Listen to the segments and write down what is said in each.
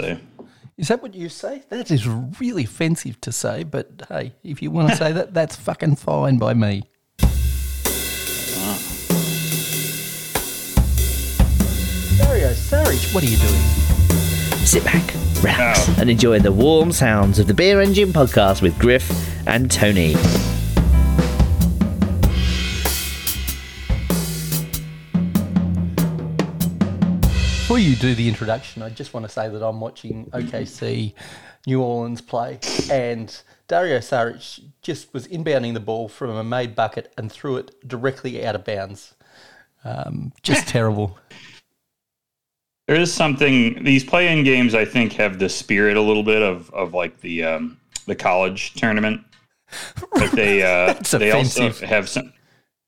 say. Is that what you say? That is really offensive to say, but hey, if you want to say that, that's fucking fine by me. Dario Saric, what are you doing? Sit back, relax, Oh. and enjoy the warm sounds of the Beer Engine podcast with Griff and Tony. Before you do the introduction, I just want to say that I'm watching OKC New Orleans play, and Dario Saric just was inbounding the ball from a made bucket and threw it directly out of bounds. Um, just terrible. There is something these play-in games I think have the spirit a little bit of of like the um, the college tournament. But they uh, they offensive. also have some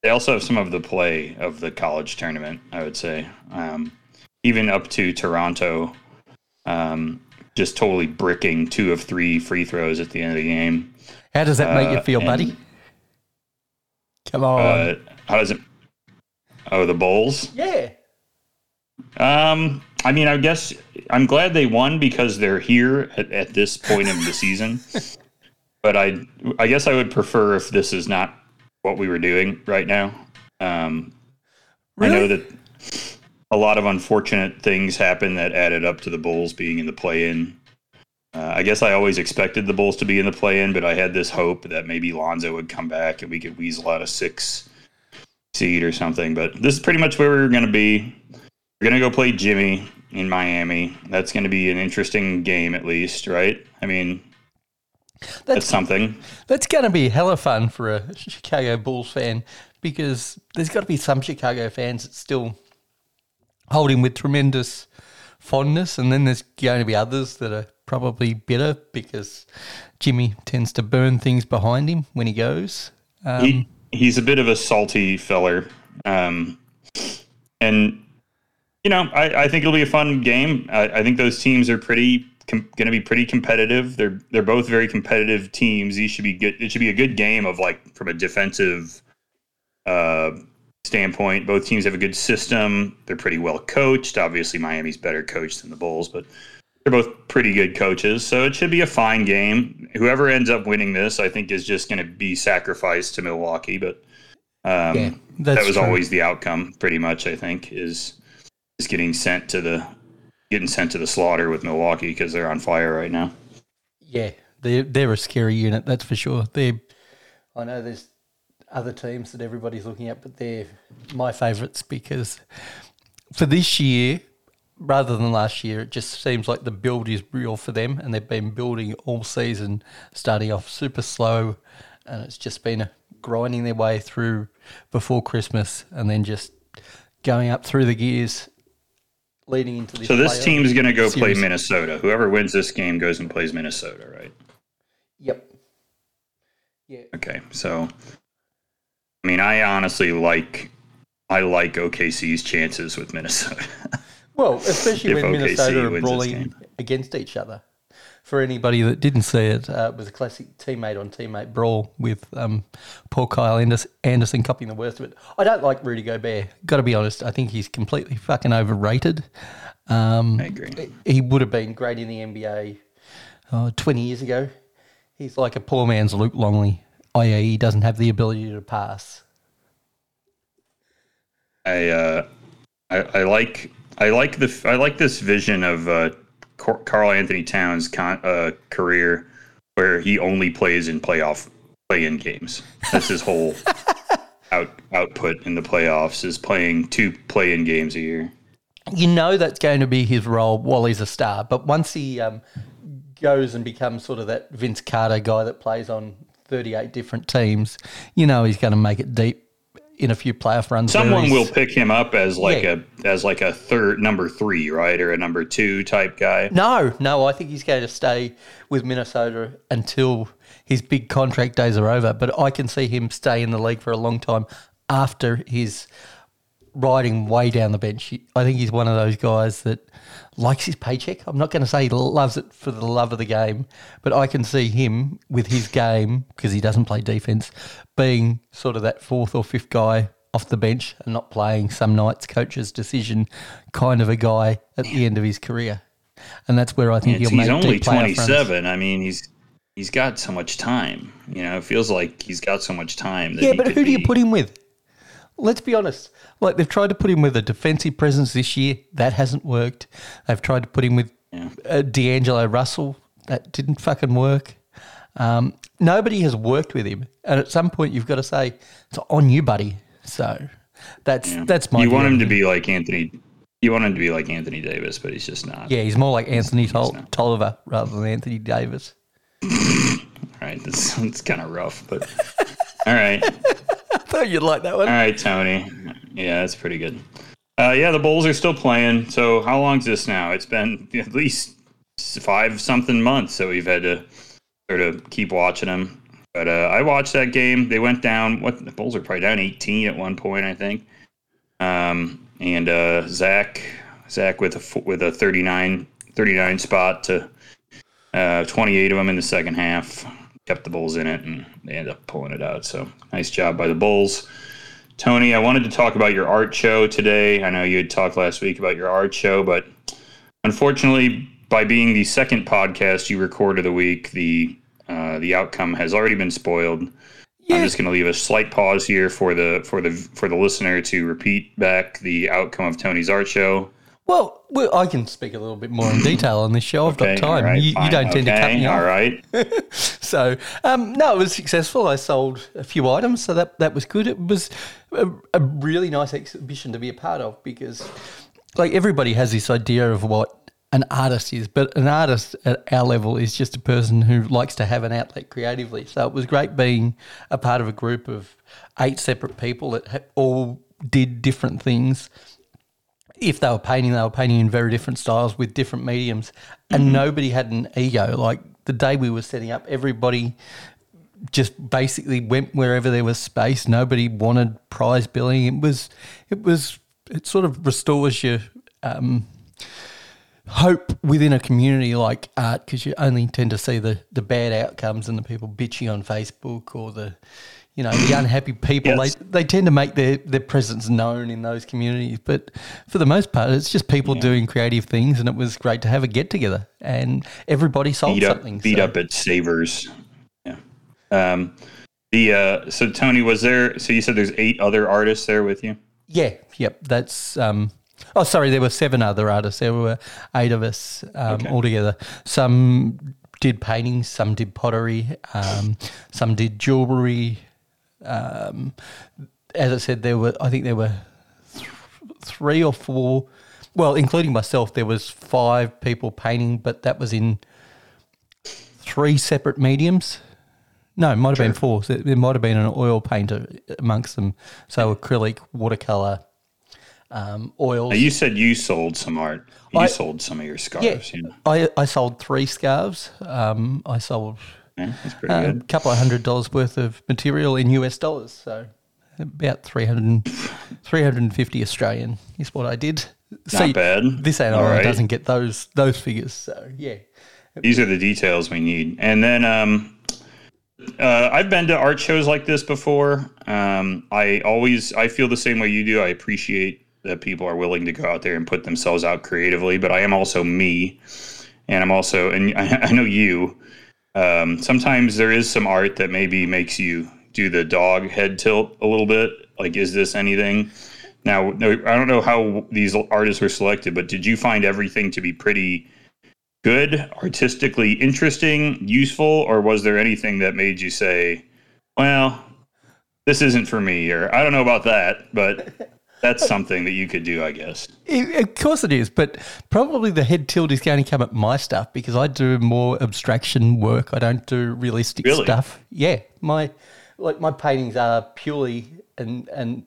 they also have some of the play of the college tournament. I would say um, even up to Toronto, um, just totally bricking two of three free throws at the end of the game. How does that make you Uh, feel, and- buddy? Come on. Uh, how does it? Oh, the Bulls. yeah. Um, I mean, I guess I'm glad they won because they're here at, at this point of the season. But I, I guess I would prefer if this is not what we were doing right now. Um, I know that a lot of unfortunate things happened that added up to the Bulls being in the play-in. Uh, I guess I always expected the Bulls to be in the play-in, but I had this hope that maybe Lonzo would come back and we could weasel out a six seed or something. But this is pretty much where we're going to be. We're going to go play Jimmy in Miami. That's going to be an interesting game, at least, right? I mean, that's That's something. that's going to be hella fun for a Chicago Bulls fan because there's got to be some Chicago fans that still hold him with tremendous fondness, and then there's going to be others that are probably bitter because Jimmy tends to burn things behind him when he goes. Um, he, he's a bit of a salty feller. Um, and, you know, I, I think it'll be a fun game. I, I think those teams are pretty com- going to be pretty competitive. They're they're both very competitive teams. These should be good. It should be a good game of like from a defensive uh, standpoint. Both teams have a good system. They're pretty well coached. Obviously, Miami's better coached than the Bulls, but they're both pretty good coaches. So it should be a fine game. Whoever ends up winning this, I think, is just going to be sacrificed to Milwaukee. But um, Yeah, that was true. always the outcome, pretty much. I think is is getting sent to the getting sent to the slaughter with Milwaukee because they're on fire right now. Yeah, they're they're a scary unit, that's for sure. They, I know there's other teams that everybody's looking at, but they're my favourites because for this year, rather than last year, it just seems like the build is real for them, and they've been building all season, starting off super slow, and it's just been grinding their way through before Christmas, and then just going up through the gears. Leading into this, So this playoff team's going to go play. Minnesota. Whoever wins this game goes and plays Minnesota, right? Yep. Yeah. Okay, so I mean, I honestly like I like OKC's chances with Minnesota. Well, especially when OKC Minnesota are brawling against each other. For anybody that didn't see it, uh, it was a classic teammate on teammate brawl with um, Paul Kyle Anders- Anderson copying the worst of it. I don't like Rudy Gobert. Got to be honest. I think he's completely fucking overrated. Um, I agree. He would have been great in the NBA uh, 20 years ago. He's like a poor man's Luke Longley, i.e., he doesn't have the ability to pass. I uh, I, I like I like the I like this vision of uh, Karl-Anthony Towns' con- uh, career where he only plays in playoff play-in games. That's his whole out output in the playoffs is playing two play-in games a year. you know that's going to be his role while he's a star. But once he um, goes and becomes sort of that Vince Carter guy that plays on 38 different teams, you know he's going to make it deep in a few playoff runs. Someone will pick him up as like Yeah. a as like a third number three, right, or a number two type guy. No, no, I think he's going to stay with Minnesota until his big contract days are over. But I can see him stay in the league for a long time after his riding way down the bench. I think he's one of those guys that likes his paycheck. I'm not going to say he loves it for the love of the game, but I can see him with his game because he doesn't play defense, being sort of that fourth or fifth guy off the bench and not playing some nights coach's decision kind of a guy at the end of his career. and that's where I think he'll he's make only playoff runs. 27. I mean, he's he's got so much time. You know, it feels like he's got so much time. That Yeah, but who do you put him with? Let's be honest. Like they've tried to put him with a defensive presence this year, that hasn't worked. They've tried to put him with Yeah. uh, D'Angelo Russell, that didn't fucking work. Um, nobody has worked with him, and at some point you've got to say it's on you, buddy. So that's that's my. You want him to be like Anthony. You want him to be like Anthony Davis, but he's just not. Yeah, he's more like Anthony Tol- Tolliver rather than Anthony Davis. All right, that's it's kind of rough, but all right, thought you'd like that one. all right, Tony. Yeah, that's pretty good. Uh, yeah, the Bulls are still playing. So how long's this now? It's been at least five something months, so we've had to sort of keep watching them. But uh, I watched that game. They went down. What the Bulls are probably down 18 at one point, I think. Um, and uh, Zach, Zach with a with a 39, 39 spot to uh, 28 of them in the second half. Kept the Bulls in it, and they ended up pulling it out. So nice job by the Bulls. Tony, I wanted to talk about your art show today. I know you had talked last week about your art show, but unfortunately, by being the second podcast you record of the week, the uh, the outcome has already been spoiled. Yeah. I'm just going to leave a slight pause here for the for the for the listener to repeat back the outcome of Tony's art show. Well, well, I can speak a little bit more in detail on this show. I've Okay, got time. right, you, you don't tend to cut me off. All right. So, um, no, it was successful. I sold a few items, so that that was good. It was a, a really nice exhibition to be a part of because, like, everybody has this idea of what an artist is, but an artist at our level is just a person who likes to have an outlet creatively. So it was great being a part of a group of eight separate people that ha- all did different things if they were painting, they were painting in very different styles with different mediums, and nobody had an ego. Like the day we were setting up, everybody just basically went wherever there was space. Nobody wanted prize billing. It was, it was, it sort of restores your um, hope within a community like art because you only tend to see the the bad outcomes and the people bitching on Facebook or the you know the unhappy people Yes. they they tend to make their their presence known in those communities but for the most part it's just people doing creative things and it was great to have a get together and everybody sold beat up something beat so- up at Savers. Yeah. Um, the uh, so Tony was there. So you said there's eight other artists there with you. Yeah, yep. That's um oh sorry, there were seven other artists. There were eight of us um, Okay. altogether. Some did paintings, some did pottery, um, some did jewelry. Um, as I said, there were I think there were th- three or four. Well, including myself, there was five people painting, but that was in three separate mediums. No, it might have been four. So There might have been an oil painter amongst them. So acrylic, watercolor, um, oils. Now, you said you sold some art. You I- sold some of your yeah, scarves. Yeah, I, I sold three scarves. Um, I sold Yeah, that's pretty a good. couple of hundred dollars worth of material in US dollars. So about 300, 350 Australian is what I did. Not bad. This All right. doesn't get those those figures. So yeah. These are the details we need. And then um, uh, I've been to art shows like this before. Um, I always I feel the same way you do. I appreciate that people are willing to go out there and put themselves out creatively, but I am also me, and I'm also and I, I know you. Um, sometimes there is some art that maybe makes you do the dog head tilt a little bit. Like, is this anything? Now, I don't know how these artists were selected, but did you find everything to be pretty good, artistically interesting, useful, or was there anything that made you say, well, this isn't for me, or I don't know about that, but that's something that you could do, I guess. It, of course it is, but probably the head tilt is going to come at my stuff because I do more abstraction work. I don't do realistic Really? stuff. Yeah, my like my paintings are purely and and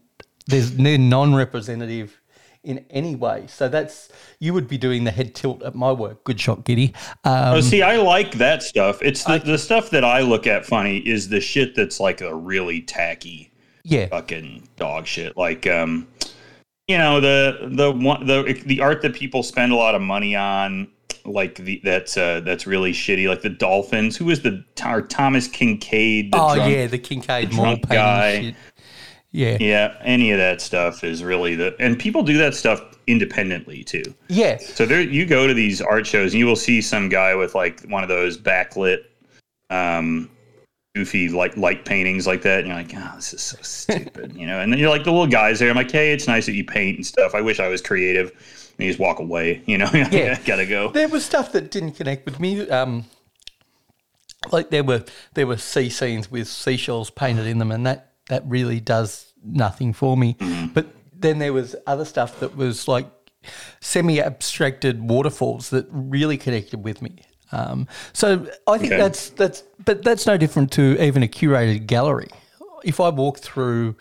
there's they're non-representative in any way. So that's you would be doing the head tilt at my work. Good shot, Giddy. Um, Oh, see, I like that stuff. It's the, the stuff that I look at funny is the shit that's like a really tacky yeah, fucking dog shit. Like, um, you know, the the one the the art that people spend a lot of money on, like the that's uh, that's really shitty. Like the dolphins. Who is the or Thomas Kinkade? The oh drunk- yeah, the Kinkade the drunk guy. shit. Yeah, Yeah, any of that stuff is really the and people do that stuff independently too. Yeah. So there, you go to these art shows and you will see some guy with like one of those backlit, um, goofy like light paintings like that, and you're like, oh, this is so stupid, you know. And then you're like the little guys there. I'm like, hey, it's nice that you paint and stuff. I wish I was creative. And you just walk away, you know. Yeah. gotta go. There was stuff that didn't connect with me. Um, like there were there were sea scenes with seashells painted in them, and that that really does nothing for me. Mm-hmm. But then there was other stuff that was like semi abstracted waterfalls that really connected with me. Um, so I think Okay. that's that's but that's no different to even a curated gallery. If I walk through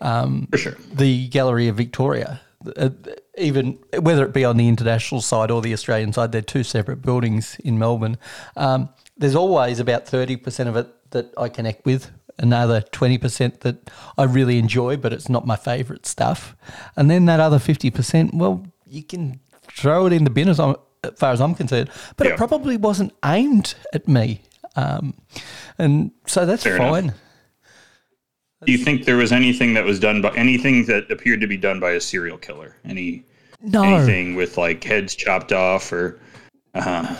um, sure. the Gallery of Victoria, uh, even whether it be on the international side or the Australian side, they're two separate buildings in Melbourne. Um, there's always about 30% of it that I connect with, another 20% that I really enjoy, but it's not my favourite stuff. And then that other 50%, well, you can throw it in the bin as, I'm, as far as I'm concerned, but Yeah. it probably wasn't aimed at me. Um, and so that's Fair enough. fine. Do you think there was anything that was done by anything that appeared to be done by a serial killer? Any No. anything with like heads chopped off or uh,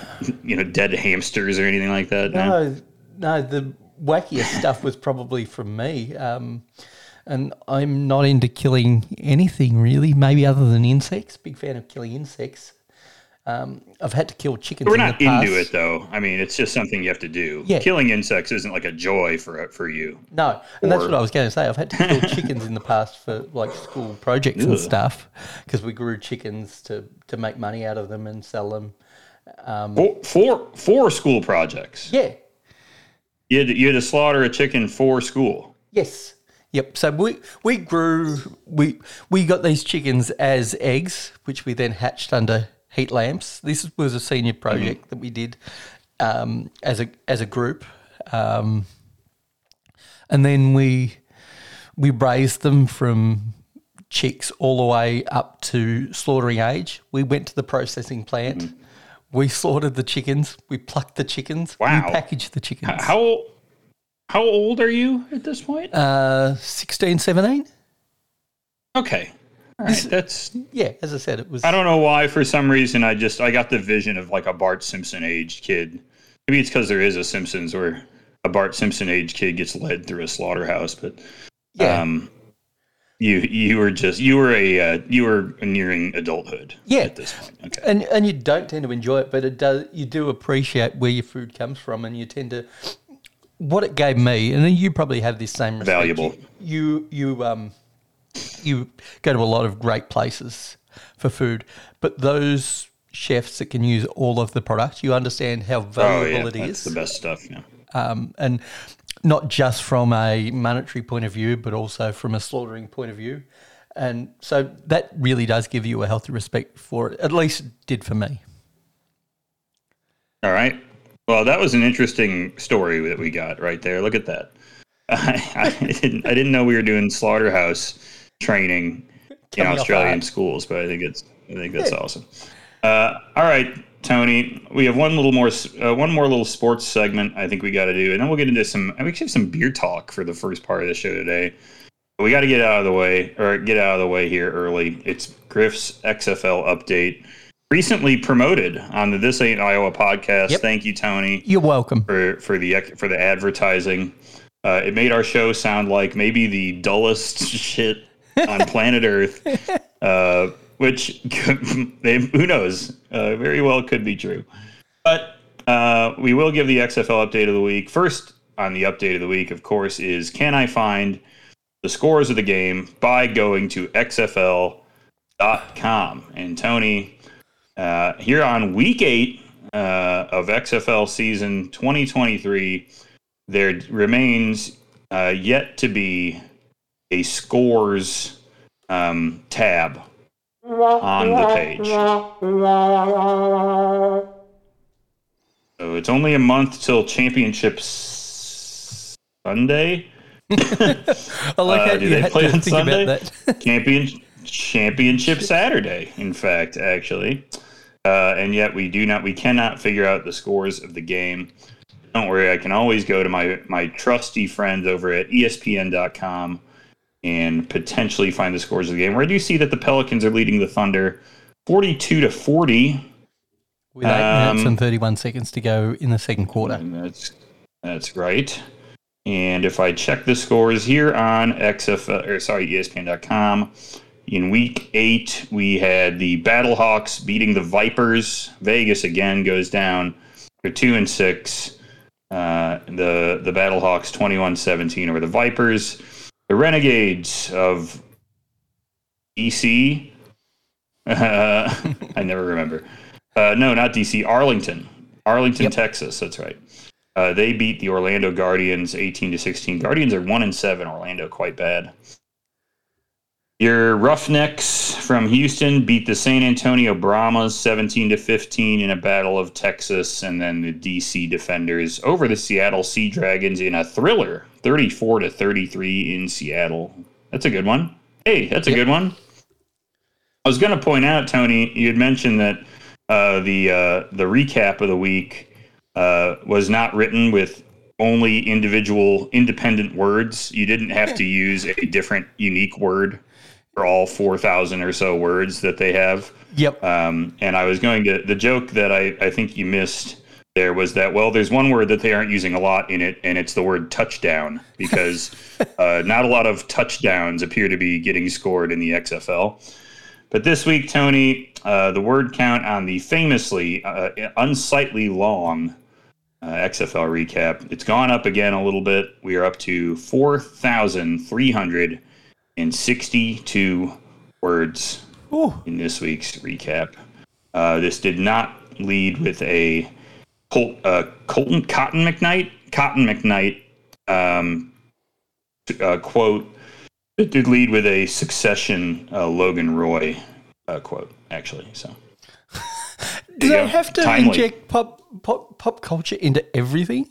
you know dead hamsters or anything like that? No, no, the wackiest stuff was probably from me. Um, and I'm not into killing anything really, maybe other than insects. Big fan of killing insects. Um, I've had to kill chickens. We're in not the past. into it though. I mean, it's just something you have to do. Yeah. Killing insects isn't like a joy for for you. No, and that's what I was going to say. I've had to kill chickens in the past for like school projects and stuff because we grew chickens to to make money out of them and sell them. For for, for school projects, Yeah. you had, to, you had to slaughter a chicken for school. Yes. Yep. So we we grew we we got these chickens as eggs, which we then hatched under heat lamps. This was a senior project that we did um, as a as a group, um, and then we we raised them from chicks all the way up to slaughtering age. We went to the processing plant. We slaughtered the chickens. We plucked the chickens. Wow. We packaged the chickens. How how old are you at this point? Uh, 16, 17? Okay, right. That's Yeah, as I said, it was. I don't know why. For some reason, I just I got the vision of like a Bart Simpson aged kid. Maybe it's because there is a Simpsons where a Bart Simpson aged kid gets led through a slaughterhouse. But Yeah. um, you you were just you were a uh, you were nearing adulthood. Yeah. at this point. Okay. and and you don't tend to enjoy it, but it does. You do appreciate where your food comes from, and you tend to. What it gave me, and then you probably have this same respect, Valuable. You you um, you go to a lot of great places for food, but those chefs that can use all of the product, you understand how Oh valuable yeah, it that's is. the best stuff. Yeah. um, and not just from a monetary point of view, but also from a slaughtering point of view. And so that really does give you a healthy respect for it. At least it did for me. All right. Well, that was an interesting story that we got right there. Look at that. I, I didn't I didn't know we were doing slaughterhouse training in Tell me off Australian schools, but I think it's I think that's awesome. Uh, all right, Tony, we have one little more uh, one more little sports segment I think we got to do, and then we'll get into some we actually have some beer talk for the first part of the show today. But we got to get out of the way or get out of the way here early. It's Griff's XFL update. Recently promoted on the This Ain't Iowa podcast. Yep. Thank you, Tony You're welcome. for for the for the advertising. Uh, it made our show sound like maybe the dullest shit on planet Earth, uh, which they, who knows? Uh, very well could be true. But uh, we will give the XFL update of the week. First on the update of the week, of course, is can I find the scores of the game by going to XFL.com? And Tony, uh, here on week eight uh, of XFL season 2023, there remains uh, yet to be a scores um, tab on the page. So it's only a month till championship Sunday. I like Uh, do you they play on Sunday? Champion Championship Saturday, in fact, actually. Uh, and yet we do not, we cannot figure out the scores of the game. Don't worry, I can always go to my my trusty friends over at ESPN.com and potentially find the scores of the game. Where I do see that the Pelicans are leading the Thunder 42 to 40. With eight minutes Um, and 31 seconds to go in the second quarter. That's that's right. And if I check the scores here on XFL or sorry, ESPN.com, in week eight we had the Battlehawks beating the Vipers. Vegas again goes down. They're two and six. Uh, the the Battlehawks 21-17 over the Vipers. The Renegades of DC. Uh, I never remember. Uh, no, not DC. Arlington, Arlington, Yep. Texas. That's right. Uh, they beat the Orlando Guardians 18 to 16. Guardians are one and seven. Orlando quite bad. Your Roughnecks from Houston beat the San Antonio Brahmas 17 to 15 in a battle of Texas, and then the DC Defenders over the Seattle Sea Dragons in a thriller 34 to 33 in Seattle. That's a good one. Hey, that's a good one. I was going to point out, Tony, you had mentioned that uh, the uh, the recap of the week uh, was not written with only individual independent words. You didn't have to use a different unique word all 4,000 or so words that they have. Yep. Um, and I was going to, the joke that I, I think you missed there was that, well, there's one word that they aren't using a lot in it, and it's the word touchdown, because uh, not a lot of touchdowns appear to be getting scored in the XFL. But this week, Tony, uh, the word count on the famously uh, unsightly long uh, XFL recap, it's gone up again a little bit. We are up to 4,362 words Ooh. in this week's recap. Uh, this did not lead with a Col- uh, Colton Cotton McKnight. Cotton McKnight um, uh, quote. It did lead with a succession uh, Logan Roy uh, quote, actually. So Do they have to Timely. inject pop, pop pop culture into everything?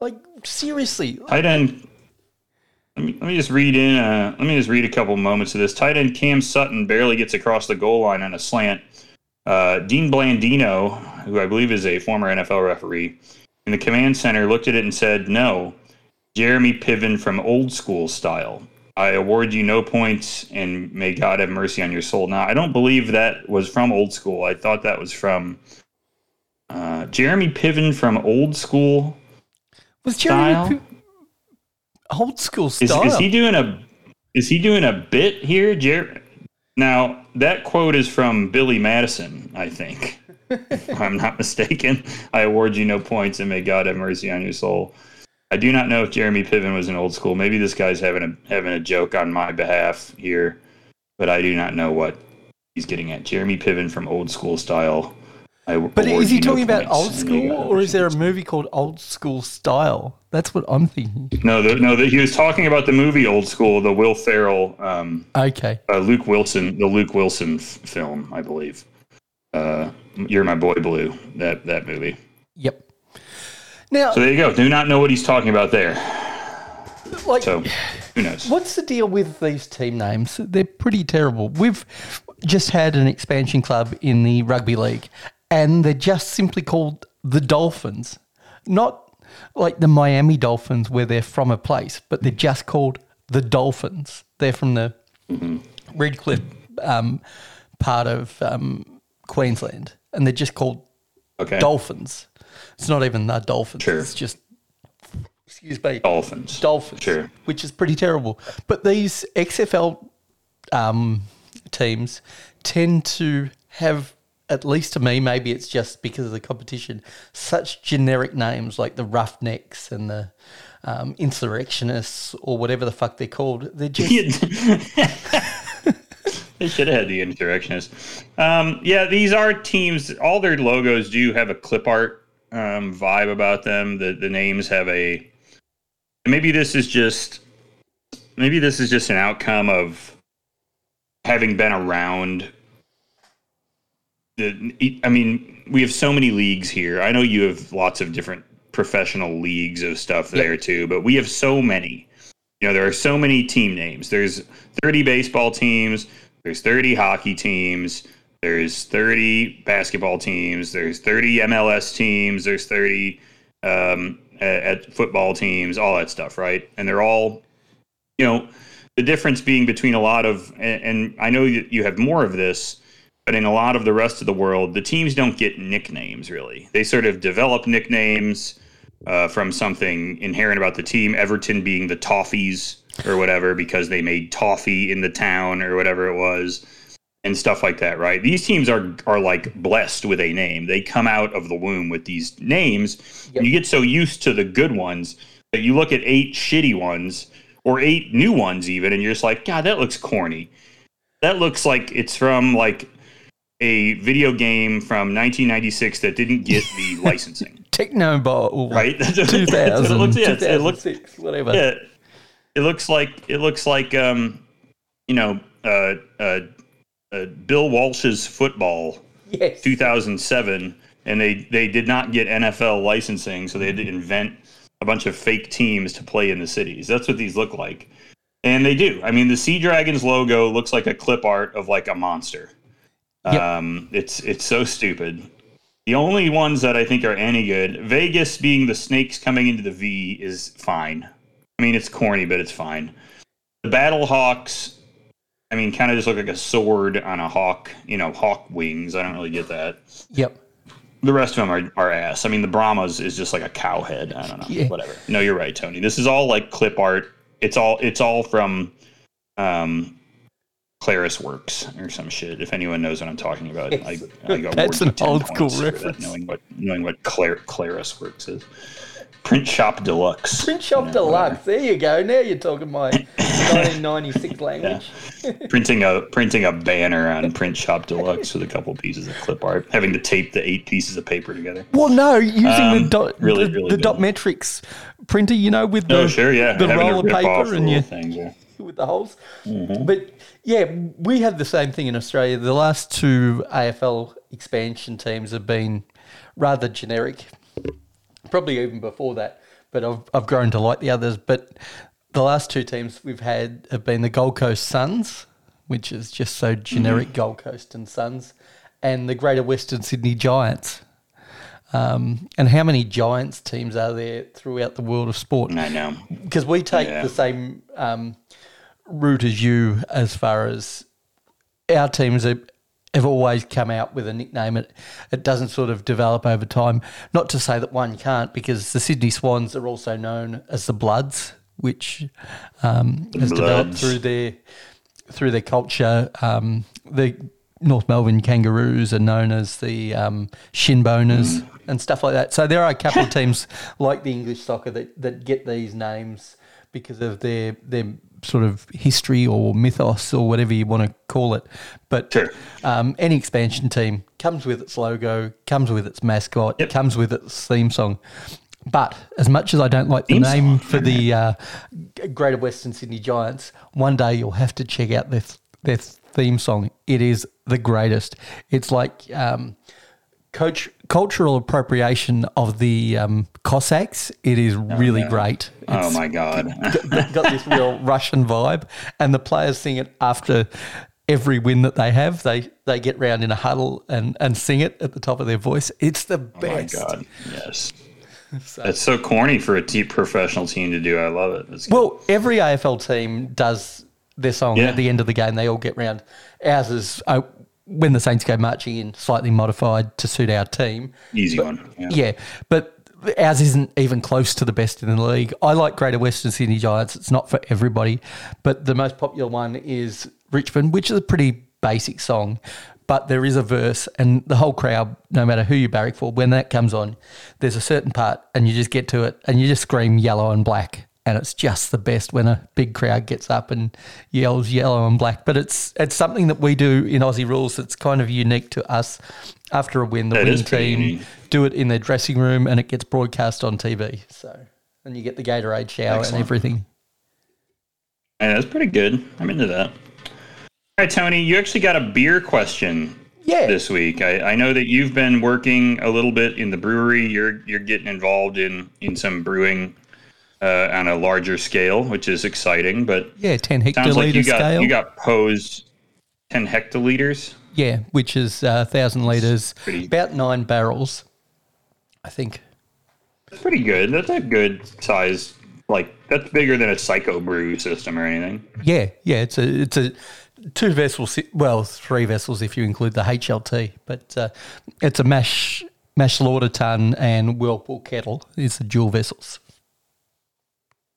Like seriously, tight end. Let me, let me just read in. Uh, let me just read a couple moments of this. Tight end Cam Sutton barely gets across the goal line on a slant. Uh, Dean Blandino, who I believe is a former NFL referee, in the command center looked at it and said, "No, Jeremy Piven from old school style. I award you no points, and may God have mercy on your soul." Now, I don't believe that was from old school. I thought that was from uh, Jeremy Piven from old school. was Jeremy Style? P- old school Is, style? is he doing a is he doing a bit here, Jer? Now that quote is from Billy Madison, I think. if I'm not mistaken. I award you no points, and may God have mercy on your soul. I do not know if Jeremy Piven was in old school. Maybe this guy's having a having a joke on my behalf here, but I do not know what he's getting at. Jeremy Piven from old school style. I but is he talking about old school, or is there a movie called Old School Style? That's what I'm thinking. No, the, no, the, he was talking about the movie Old School, the Will Ferrell, um, Okay. uh, Luke Wilson, the Luke Wilson f- film, I believe. Uh, You're my boy, Blue. That that movie. Yep. Now, So there you go. Do not know what he's talking about there. like, So who knows? What's the deal with these team names? They're pretty terrible. We've just had an expansion club in the rugby league, and they're just simply called the Dolphins. Not like the Miami Dolphins, where they're from a place, but they're just called the Dolphins. They're from the Redcliffe um, part of um, Queensland, and they're just called Okay. Dolphins. It's not even the Dolphins. Sure. It's just, excuse me, Dolphins. Dolphins, Sure. which is pretty terrible. But these XFL um, teams tend to have, at least to me, maybe it's just because of the competition, such generic names like the Roughnecks and the um, Insurrectionists or whatever the fuck they're called. They're just they should have had the insurrectionists. Um, yeah, these are teams. All their logos do have a clip art um, vibe about them. The the names have a. Maybe this is just. Maybe this is just an outcome of having been around. The I mean, we have so many leagues here. I know you have lots of different professional leagues of stuff there too, but we have so many. You know, there are so many team names. There's 30 baseball teams, there's 30 hockey teams, there's 30 basketball teams, there's 30 MLS teams, there's 30 um, at, at football teams, all that stuff, right? And they're all, you know, the difference being between a lot of, and, and I know that you have more of this, but in a lot of the rest of the world, the teams don't get nicknames really. They sort of develop nicknames uh, from something inherent about the team. Everton being the Toffees or whatever because they made toffee in the town or whatever it was and stuff like that, right? These teams are are like blessed with a name. They come out of the womb with these names. Yep. And you get so used to the good ones that you look at eight shitty ones or eight new ones even and you're just like, "God, that looks corny." That looks like it's from like a video game from 1996 that didn't get the licensing, Tecmo Bowl, right? That's what 2000, it looks, yeah, it looks 2006, whatever. yeah, it looks like it looks like um, you know, uh, uh, uh, Bill Walsh's football Yes. 2007, and they they did not get NFL licensing, so they had to invent a bunch of fake teams to play in the cities. That's what these look like, and they do. I mean, the Sea Dragons logo looks like a clip art of like a monster. Yep. Um, it's it's so stupid. The only ones that I think are any good, Vegas being the snakes coming into the V is fine. I mean, it's corny, but it's fine. The Battle Hawks, I mean, kind of just look like a sword on a hawk, you know, hawk wings. I don't really get that. Yep. The rest of them are, are ass. I mean, the Brahmas is just like a cow head. I don't know. Yeah. Whatever. No, you're right, Tony. This is all like clip art. It's all it's all from um Claris Works or some shit. If anyone knows what I'm talking about, I, I got That's an 10 old school points for that, reference. knowing what knowing what Clar- Claris Works is. Print Shop Deluxe. Print Shop Yeah, Deluxe. There you go. Now you're talking my 1996 language. printing a printing a banner on Print Shop Deluxe with a couple pieces of clip art, having to tape the eight pieces of paper together. Well, no, using the Um, dot, really, the, really the dot matrix printer, you know, with the Oh, sure, yeah. the having roll of paper and you things, yeah. with the holes. But yeah, we have the same thing in Australia. The last two AFL expansion teams have been rather generic, probably even before that. But I've I've grown to like the others. But the last two teams we've had have been the Gold Coast Suns, which is just so generic Gold Coast and Suns, and the Greater Western Sydney Giants. Um, and how many Giants teams are there throughout the world of sport? I know. because we take Yeah. the same um, route as you as far as our teams have, have always come out with a nickname. It it doesn't sort of develop over time. Not to say that one can't, because the Sydney Swans are also known as the Bloods, which um, has developed through their through their culture. Um, the North Melbourne Kangaroos are known as the um, Shinboners and stuff like that. So there are a couple of teams like the English soccer that, that get these names because of their their sort of history or mythos or whatever you want to call it. But Sure. um, any expansion team comes with its logo, comes with its mascot, Yep. comes with its theme song. But as much as I don't like the Theme name song, for the uh, Greater Western Sydney Giants, one day you'll have to check out their their theme song. It is the greatest. It's like um, coach cultural appropriation of the um, Cossacks. It is really great. Oh my god. got, got this real Russian vibe, and the players sing it after every win that they have. They they get round in a huddle and, and sing it at the top of their voice. It's the best. Oh my god. Yes. That's so corny for a deep professional team to do. I love it. Well, every AFL team does their song Yeah. at the end of the game. They all get round. Ours is uh, when the Saints go marching in, slightly modified to suit our team. easy one. Yeah. Yeah, but ours isn't even close to the best in the league. I like Greater Western Sydney Giants. It's not for everybody, but the most popular one is Richmond, which is a pretty basic song. But there is a verse, and the whole crowd, no matter who you barrack for, when that comes on, there's a certain part, and you just get to it, and you just scream yellow and black, and it's just the best when a big crowd gets up and yells yellow and black. But it's it's something that we do in Aussie rules that's kind of unique to us. After a win, the That pretty team unique. do it in their dressing room and it gets broadcast on TV. So, and you get the Gatorade shower Excellent. and everything. Yeah, that's pretty good. I'm into that. All right, Tony, you actually got a beer question Yeah. this week. I, I know that you've been working a little bit in the brewery. You're you're getting involved in in some brewing uh, on a larger scale, which is exciting. But Yeah, 10 sounds hectoliter like you got scale. you got posed ten hectoliters. yeah, which is uh, 1,000 litres, pretty- about nine barrels, I think. That's pretty good. That's a good size like that's bigger than a psycho brew system or anything. Yeah, yeah, it's a it's a two vessels, well, three vessels if you include the HLT, but uh, it's a mash mash lauter tun and whirlpool kettle. It's the dual vessels.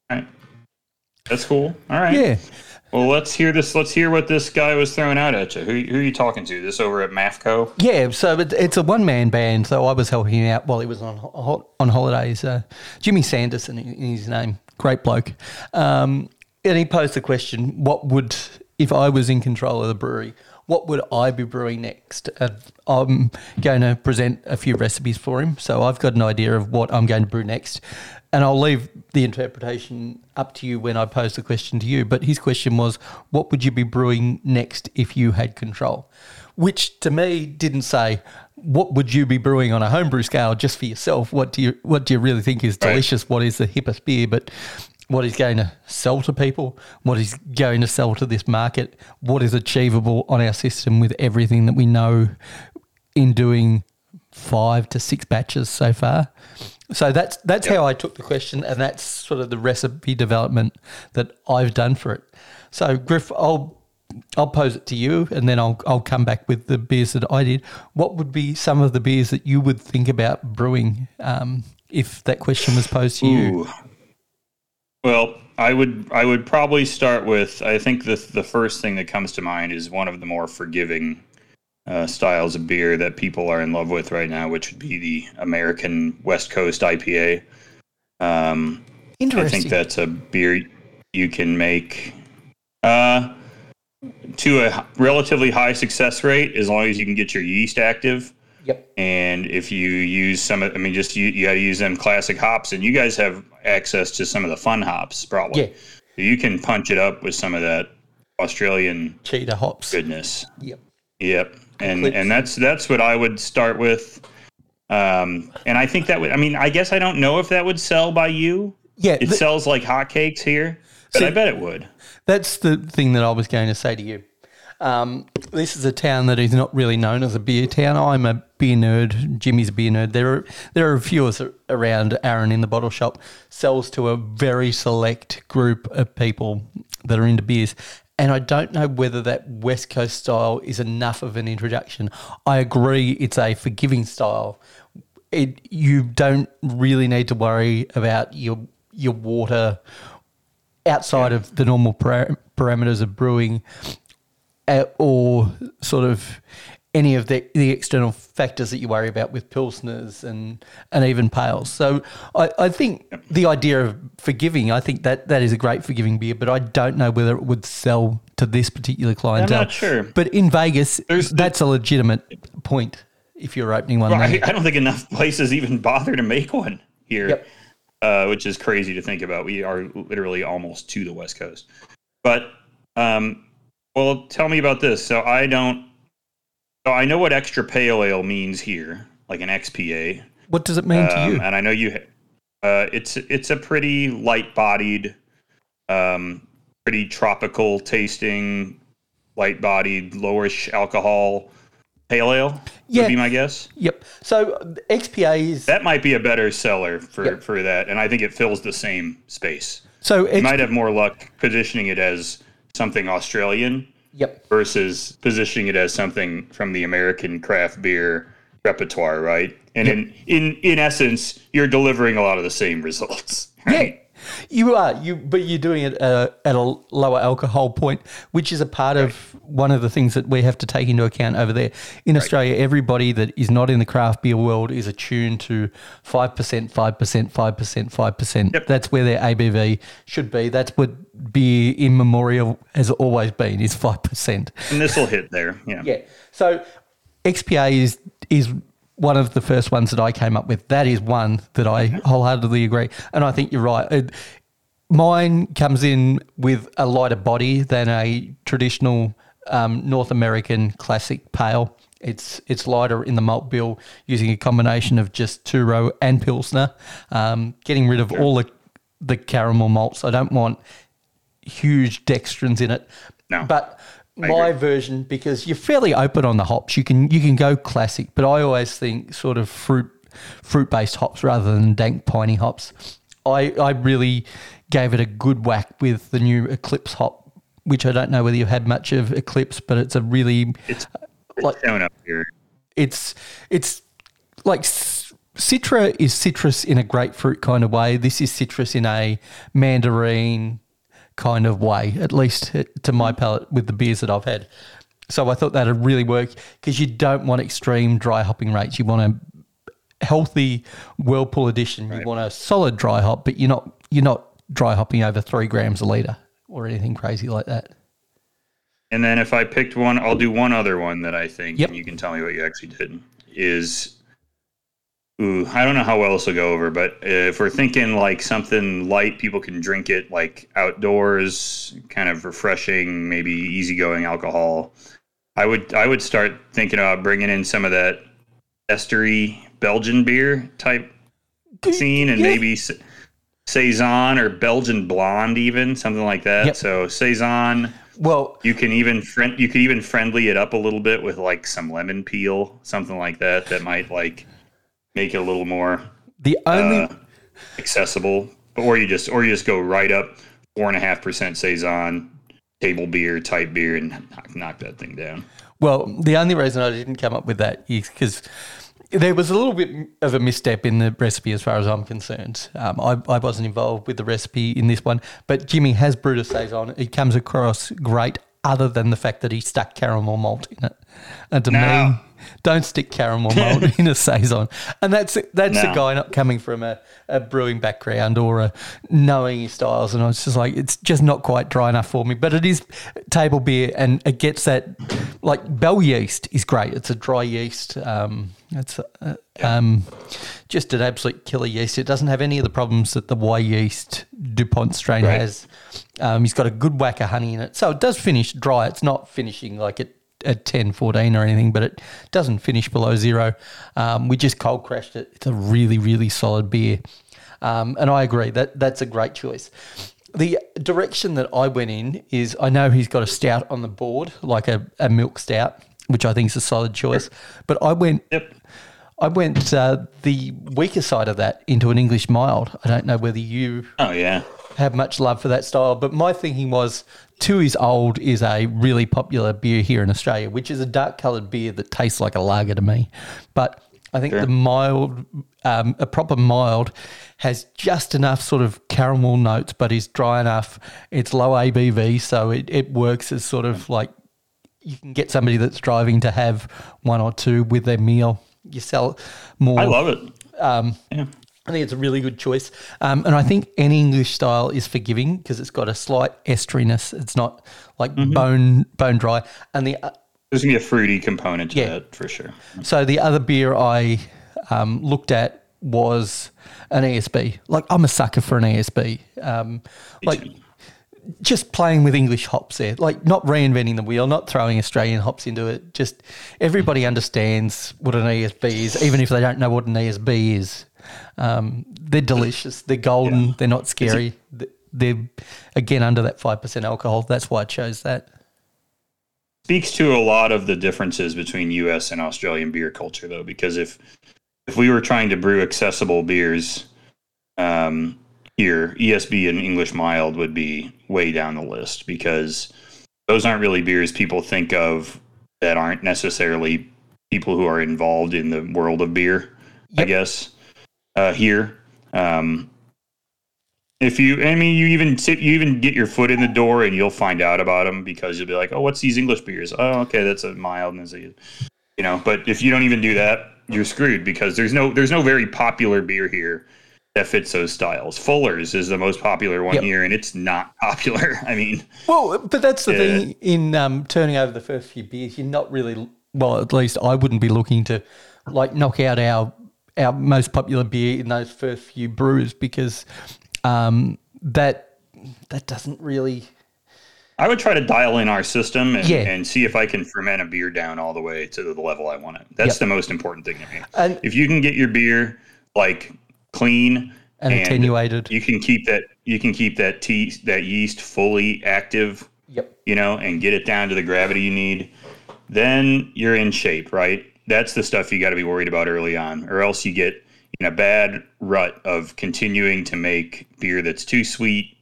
All right. That's cool. All right. Yeah. Well, let's hear this. Let's hear what this guy was throwing out at you. Who, who are you talking to? This over at MAFCO? Yeah, so it, it's a one man band. So I was helping him out while he was on on holidays. Uh, Jimmy Sanderson is his name, great bloke. Um, and he posed the question: What would if I was in control of the brewery? What would I be brewing next? And I'm going to present a few recipes for him, so I've got an idea of what I'm going to brew next. And I'll leave the interpretation up to you when I pose the question to you. But his question was, what would you be brewing next if you had control? Which to me didn't say, what would you be brewing on a homebrew scale just for yourself? What do you what do you really think is delicious? What is the hippest beer? But what is going to sell to people? What is going to sell to this market? What is achievable on our system with everything that we know in doing five to six batches so far? So that's that's how I took the question, and that's sort of the recipe development that I've done for it. So Griff, I'll I'll pose it to you, and then I'll I'll come back with the beers that I did. What would be some of the beers that you would think about brewing um, if that question was posed to you? Ooh. Well, I would I would probably start with I think the the first thing that comes to mind is one of the more forgiving uh, styles of beer that people are in love with right now, which would be the American West Coast IPA. Um, I think that's a beer you can make uh, to a relatively high success rate as long as you can get your yeast active. Yep. And if you use some, of, I mean, just you, you got to use them classic hops, and you guys have access to some of the fun hops, probably. Yeah. So you can punch it up with some of that Australian Cheetah hops. goodness. Yep. Yep. And Eclipse. and that's that's what I would start with. Um, and I think that would. I mean, I guess I don't know if that would sell by you. Yeah. It th- sells like hotcakes here, but See- I bet it would. That's the thing that I was going to say to you. Um, this is a town that is not really known as a beer town. I'm a beer nerd. Jimmy's a beer nerd. There are there are a few of us around. Aaron in the bottle shop sells to a very select group of people that are into beers. And I don't know whether that West Coast style is enough of an introduction. I agree, it's a forgiving style. It, you don't really need to worry about your your water outside of the normal para- parameters of brewing uh, or sort of any of the, the external factors that you worry about with pilsners and, and even pales. So I, I think the idea of forgiving, I think that that is a great forgiving beer, but I don't know whether it would sell to this particular clientele. not sure. But in Vegas, There's- that's a legitimate point if you're opening one Well, there. I, I don't think enough places even bother to make one here, Yep. uh, which is crazy to think about. We are literally almost to the West Coast. But, um, well, tell me about this. So I don't. So I know what extra pale ale means here, like an XPA. What does it mean to Um, you? And I know you. Uh, it's it's a pretty light-bodied, um, pretty tropical tasting, light-bodied, lowish alcohol pale ale. Yeah. Would be my guess. Yep. So uh, XPA is That might be a better seller for Yep. for that, and I think it fills the same space. so You might have more luck positioning it as something Australian yep. versus positioning it as something from the American craft beer repertoire, right? And in in in essence, you're delivering a lot of the same results. Yeah, right? You are. You, but you're doing it uh, at a lower alcohol point, which is a part of one of the things that we have to take into account over there. In Australia, everybody that is not in the craft beer world is attuned to five percent, five percent, five percent, five percent. Yep. That's where their ABV should be. That's what beer in memorial has always been is five percent. And this will hit there. Yeah. Yeah. So XPA is is one of the first ones that I came up with. That is one that I wholeheartedly agree, and I think you're right. It, mine comes in with a lighter body than a traditional um, North American classic pale. It's it's lighter in the malt bill, using a combination of just Turo and Pilsner, um, getting rid of all the the caramel malts. I don't want huge dextrins in it. No. But my version, because you're fairly open on the hops, you can you can go classic, but I always think sort of fruit fruit based hops rather than dank piney hops. I I really gave it a good whack with the new Eclipse hop, which I don't know whether you've had much of Eclipse, but it's a really It's uh, Like- shown up here. it's it's like citra is citrus in a grapefruit kind of way. This is citrus in a mandarin kind of way, at least to my mm. palate with the beers that I've had. So I thought that'd really work because you don't want extreme dry hopping rates. You want a healthy whirlpool edition. You want a solid dry hop, but you're not you're not dry hopping over three grams a liter or anything crazy like that. And then if I picked one, I'll do one other one that I think, Yep. and you can tell me what you actually did. Is ooh, I don't know how well this will go over, but if we're thinking like something light, people can drink it like outdoors, kind of refreshing, maybe easygoing alcohol. I would I would start thinking about bringing in some of that estery Belgian beer type scene, and Yeah. maybe saison or Belgian blonde, even something like that. Yep. So saison. Well, You can even friend you could even friendly it up a little bit with like some lemon peel, something like that that might like make it a little more the only uh, accessible. Or you just or you just go right up four and a half percent saison, table beer type beer, and knock, knock that thing down. Well, the only reason I didn't come up with that is because there was a little bit of a misstep in the recipe as far as I'm concerned. Um, I, I wasn't involved with the recipe in this one, but Jimmy has brewed a saison. It comes across great, other than the fact that he stuck caramel malt in it. And to No. Don't stick caramel malt in a saison. And that's that's a guy not coming from a, a brewing background or a knowing his styles. And I was just like, it's just not quite dry enough for me. But it is table beer, and it gets that like bell yeast is great. It's a dry yeast. Um, it's uh, um, just an absolute killer yeast. It doesn't have any of the problems that the Wyeast Dupont strain Right. has. Um, he's got a good whack of honey in it, so it does finish dry. It's not finishing like it at 10, 14 or anything, but it doesn't finish below zero. Um, we just cold crashed it. It's a really, really solid beer. Um, and I agree that that's a great choice. The direction that I went in is I know he's got a stout on the board, like a, a milk stout, which I think is a solid choice. But I went Yep. I went uh, the weaker side of that into an English mild. I don't know whether you Oh yeah. Have much love for that style. But my thinking was Tooheys Old is a really popular beer here in Australia, which is a dark coloured beer that tastes like a lager to me. But I think Sure. the mild, um, a proper mild, has just enough sort of caramel notes, but is dry enough. It's low ABV, so it, it works as sort of like you can get somebody that's driving to have one or two with their meal. You sell more. I love it. Um, Yeah. I think it's a really good choice. Um, and I think any English style is forgiving because it's got a slight esteriness. It's not like bone bone dry. And the uh, There's gonna be a fruity component to Yeah. that for sure. so the other beer I um, looked at was an ESB. Like I'm a sucker for an ESB. Um, like just playing with English hops there, like not reinventing the wheel, not throwing Australian hops into it. Just everybody understands what an ESB is, even if they don't know what an ESB is. Um, they're delicious. They're golden. They're not scary. Th- They're again under that five percent alcohol. That's why I chose that. speaks to a lot of the differences between U.S. and Australian beer culture, though, because if if we were trying to brew accessible beers um, here, ESB and English mild would be way down the list because those aren't really beers people think of that aren't necessarily people who are involved in the world of beer. I guess uh, here. Um, if you, I mean, you even sit, you even get your foot in the door, and you'll find out about them because you'll be like, "Oh, what's these English beers? Oh, okay, that's a mild and a, you know." But if you don't even do that, you're screwed because there's no there's no very popular beer here that fits those styles. Fuller's is the most popular one Yep. here, and it's not popular. I mean, Well, but that's the Yeah. thing in um, turning over the first few beers. You're not really well. At least I wouldn't be looking to like knock out our our most popular beer in those first few brews because um, that that doesn't really. I would try to dial in our system and, Yeah. and see if I can ferment a beer down all the way to the level I want it. That's Yep. the most important thing to me. And- if you can get your beer like clean And attenuated. you can keep that you can keep that tea that yeast fully active, Yep. you know, and get it down to the gravity you need. Then you're in shape, right? That's the stuff you got to be worried about early on, or else you get in a bad rut of continuing to make beer that's too sweet,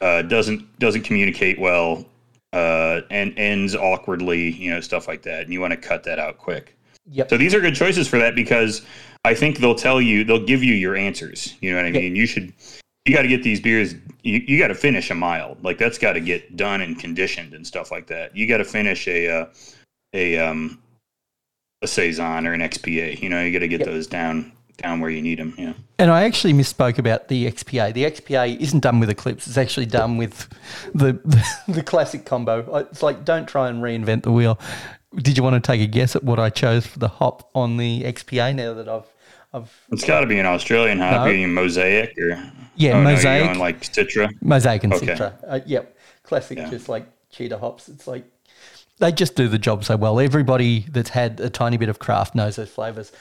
uh, doesn't doesn't communicate well, uh, and ends awkwardly, you know, stuff like that. And you want to cut that out quick. Yep. So these are good choices for that because I think they'll tell you, they'll give you your answers. You know what I mean? You should, you got to get these beers. You, you got to finish a mile. Like that's got to get done and conditioned and stuff like that. You got to finish a, uh, a, um, a saison or an XPA. You know, you got to get Yep. those down, down where you need them. Yeah. And I actually misspoke about the XPA. The XPA isn't done with Eclipse. It's actually done with the the, the classic combo. It's like don't try and reinvent the wheel. Did you want to take a guess at what I chose for the hop on the XPA? Now that I've I've It's got to be an Australian hop. No. You mosaic or Yeah, oh, no, Mosaic. going like Citra. Mosaic and Okay. Citra. Uh, yep, classic, Yeah. just like cheetah hops. It's like they just do the job so well. Everybody that's had a tiny bit of craft knows those flavors.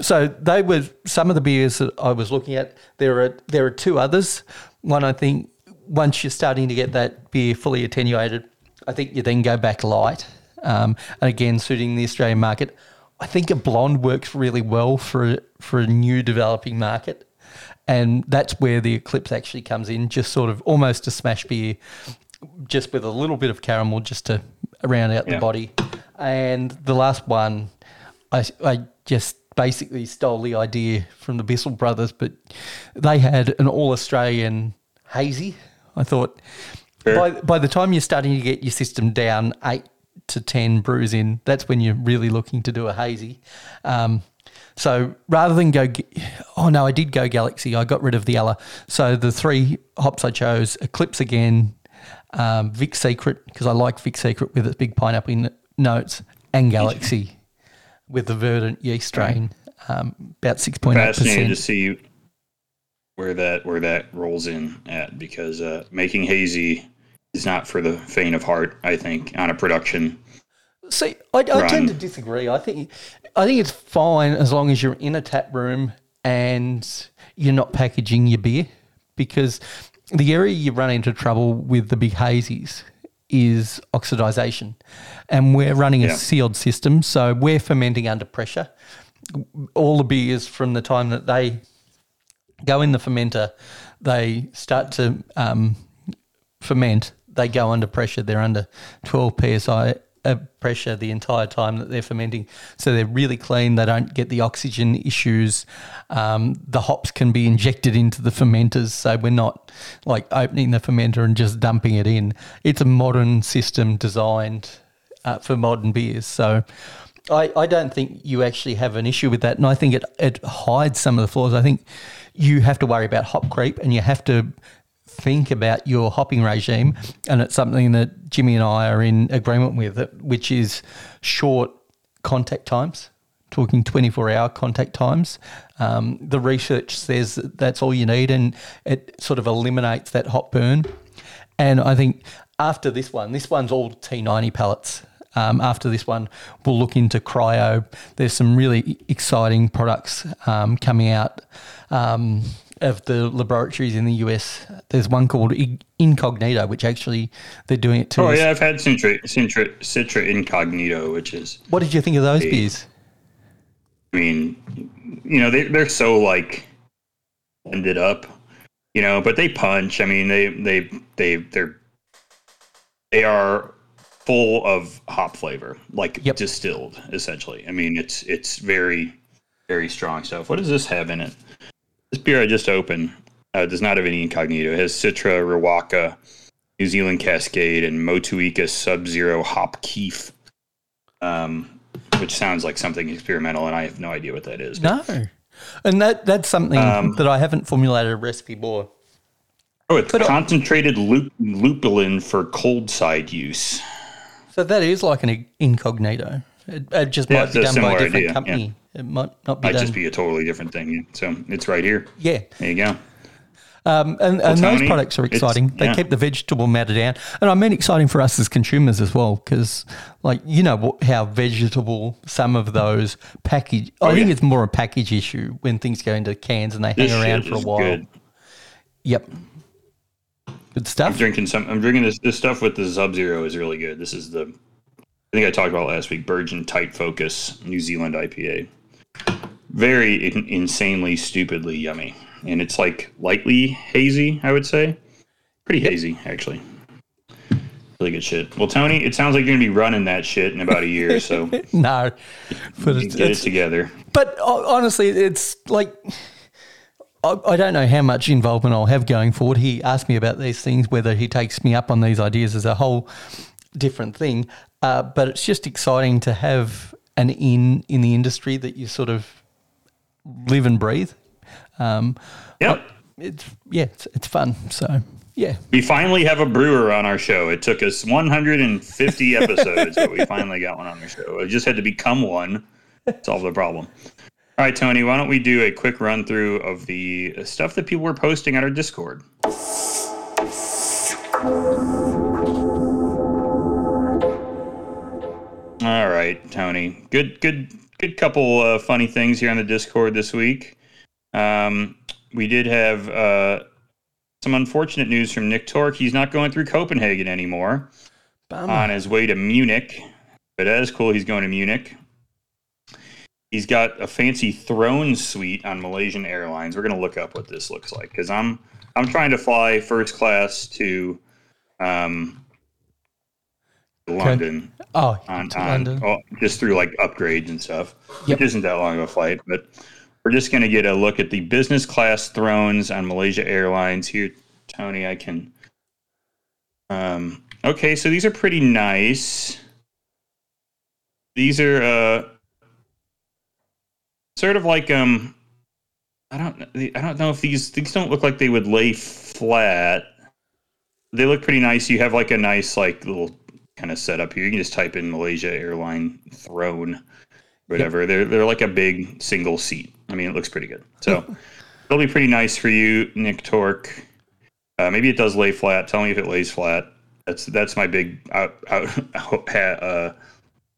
So they were some of the beers that I was looking at. There are there are two others. One I think once you're starting to get that beer fully attenuated, I think you then go back light. Um, and again, suiting the Australian market. I think a blonde works really well for for a new developing market and that's where the eclipse actually comes in just sort of almost a smash beer just with a little bit of caramel just to round out the body and the last one I, I just basically stole the idea from the Bissell brothers but they had an all Australian hazy I thought Sure. by, by the time you're starting to get your system down eight to 10 brews in, that's when you're really looking to do a hazy. Um, so rather than go, oh no, I did go Galaxy. I got rid of the Ella. So the three hops I chose Eclipse again, um, Vic Secret, because I like Vic Secret with its big pineapple n- notes, and Galaxy with the verdant yeast strain, um, about 6.8%. Fascinated to see where that where that rolls in at because uh, making hazy is not for the faint of heart. I think on a production. See, I, I tend to disagree. I think I think it's fine as long as you're in a tap room and you're not packaging your beer, because the area you run into trouble with the big hazies is oxidization, and we're running a sealed system, so we're fermenting under pressure. All the beers from the time that they go in the fermenter, they start to um, ferment, they go under pressure. They're under 12 psi pressure the entire time that they're fermenting. So they're really clean. They don't get the oxygen issues. Um, the hops can be injected into the fermenters. So we're not like opening the fermenter and just dumping it in. It's a modern system designed uh, for modern beers. So. I, I don't think you actually have an issue with that. And I think it, it hides some of the flaws. I think you have to worry about hop creep and you have to think about your hopping regime. And it's something that Jimmy and I are in agreement with, which is short contact times, talking 24 hour contact times. Um, the research says that that's all you need and it sort of eliminates that hop burn. And I think after this one, this one's all T90 pellets. Um, after this one, we'll look into cryo. There's some really exciting products um, coming out um, of the laboratories in the US. There's one called Incognito, which actually they're doing it to Oh us. yeah, I've had Citra, Citra, Citra Incognito, which is, What did you think of those beers? I mean, you know, they they're so like ended up, you know, but they punch. I mean, they they they they're they are full of hop flavor, like Yep. distilled essentially. I mean, it's it's very very strong stuff. What does this have in it? This beer I just opened uh, does not have any incognito. It has Citra, Riwaka, New Zealand Cascade, and Motueka Sub Zero Hop Kief, um, which sounds like something experimental, and I have no idea what that is. No. And that that's something Um, that I haven't formulated a recipe for. Oh, it's But, concentrated lup- lupulin for cold side use. So that is like an incognito. It, it just Yeah, might be done by a different idea, company. It might not be Might done. just be a totally different thing. So it's right here. yeah. There you go. Um, and and those Tony, products are exciting. They yeah. keep the vegetable matter down, and I mean exciting for us as consumers as well, because like you know how vegetable some of those package. I Oh, think yeah. it's more a package issue when things go into cans and they This hang around for a while. good. Yep, good stuff. I'm drinking some. I'm drinking this. This stuff with the Sub Zero is really good. This is the. I think I talked about last week. Virgin Tight Focus New Zealand IPA. Very in- insanely, stupidly yummy, and it's like lightly hazy. I would say, pretty hazy actually. Really good shit. Well, Tony, it sounds like you're gonna be running that shit in about a year, so No, but it's, get it together. But honestly, it's like I, I don't know how much involvement I'll have going forward. He asked me about these things, whether he takes me up on these ideas is a whole different thing. Uh, but it's just exciting to have an in in the industry that you sort of live and breathe. Um, Yep. it's yeah, it's, it's fun. So yeah, We finally have a brewer on our show. It took us 150 episodes, but we finally got one on the show. It just had to become one, solve the problem. All right, Tony, why don't we do a quick run through of the stuff that people were posting on our Discord? All right, Tony. Good, good, good couple uh, funny things here on the Discord this week. Um, we did have uh, some unfortunate news from Nick Torque. He's not going through Copenhagen anymore Bummer. on his way to Munich. But that is cool. He's going to Munich. He's got a fancy throne suite on Malaysian Airlines. We're gonna look up what this looks like because I'm I'm trying to fly first class to um, London oh, on, to on London. oh, just through like upgrades and stuff. Yep. It isn't that long of a flight, but we're just gonna get a look at the business class thrones on Malaysia Airlines here. Tony, I can. Um, okay, so these are pretty nice. These are uh, sort of like um, I don't I don't know if these these don't look like they would lay flat. They look pretty nice. You have like a nice like little kind of set up here. You can just type in Malaysia airline throne, whatever. They're they're like a big single seat. I mean, it looks pretty good. So it'll be pretty nice for you, Nick Torque. Uh, maybe it does lay flat. Tell me if it lays flat. That's that's my big out, out, uh,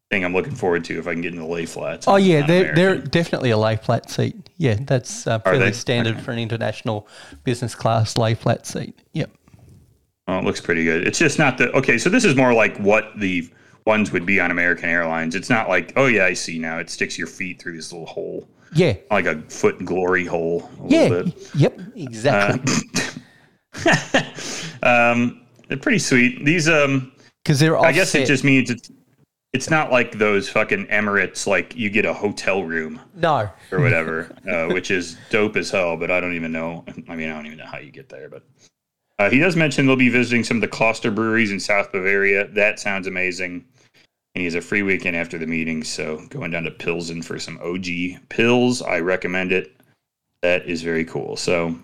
thing I'm looking forward to if I can get into the lay flats. Oh yeah, they're they're definitely a lay flat seat. Yeah, that's uh, fairly standard Okay. for an international business class lay flat seat. Yep. Oh, it looks pretty good. It's just not the okay. So this is more like what the ones would be on American Airlines. It's not like oh yeah, I see now. It sticks your feet through this little hole, Yeah. like a foot glory hole. A Yeah. little bit. Yep. Exactly. Um, they're pretty sweet. These um, Because they're all I guess it just means it's it's not like those fucking Emirates like you get a hotel room no. or whatever, uh, which is dope as hell. But I don't even know. I mean, I don't even know how you get there. But uh, he does mention they'll be visiting some of the Kloster breweries in South Bavaria. That sounds amazing. And he has a free weekend after the meeting, so going down to Pilsen for some OG pills. I recommend it. That is very cool. So